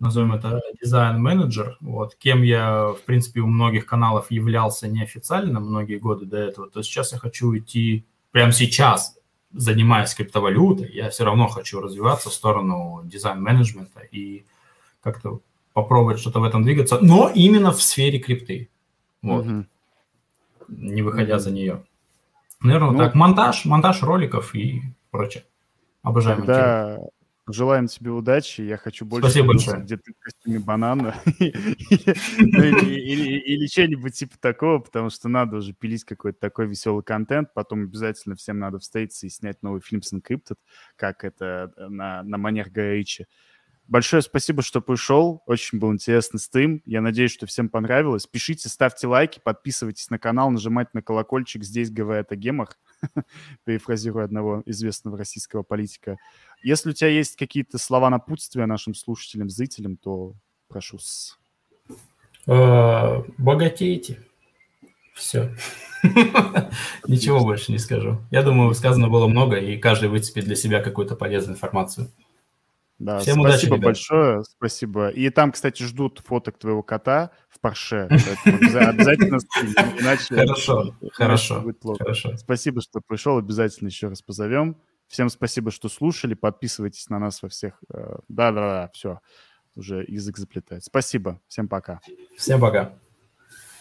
B: Назовем это дизайн-менеджер. Вот, кем я, в принципе, у многих каналов являлся неофициально многие годы до этого, то сейчас я хочу идти прямо сейчас занимаясь криптовалютой, я все равно хочу развиваться в сторону дизайн-менеджмента и как-то попробовать что-то в этом двигаться, но именно в сфере крипты. Вот. Mm-hmm. Не выходя mm-hmm. за нее. Наверное, ну, так. Монтаж, монтаж роликов и прочее. Обожаем
A: Тогда желаем тебе удачи. Я хочу больше
B: Спасибо большое.
A: где ты в костюме банана ну, или что-нибудь типа такого, потому что надо уже пилить какой-то такой веселый контент. Потом обязательно всем надо встретиться и снять новый фильм с Encrypted, как это на, на манер Гая Большое спасибо, что пришел. Очень был интересный стрим. Я надеюсь, что всем понравилось. Пишите, ставьте лайки, подписывайтесь на канал, нажимайте на колокольчик. Здесь говорят о гемах. Перефразируя одного известного российского политика. Если у тебя есть какие-то слова напутствия нашим слушателям, зрителям, то прошу.
B: Э, богатейте. Все. Ничего больше не скажу. Я думаю, сказано было много, и каждый выцепит для себя какую-то полезную информацию.
A: Да, Всем спасибо удачи, большое, спасибо. И там, кстати, ждут фоток твоего кота в Порше. Обязательно
B: иначе Хорошо, хорошо,
A: будет плохо. Хорошо. Спасибо, что пришел, обязательно еще раз позовем. Всем спасибо, что слушали, подписывайтесь на нас во всех. Э, да-да-да, все, уже язык заплетает. Спасибо, всем пока.
B: Всем пока.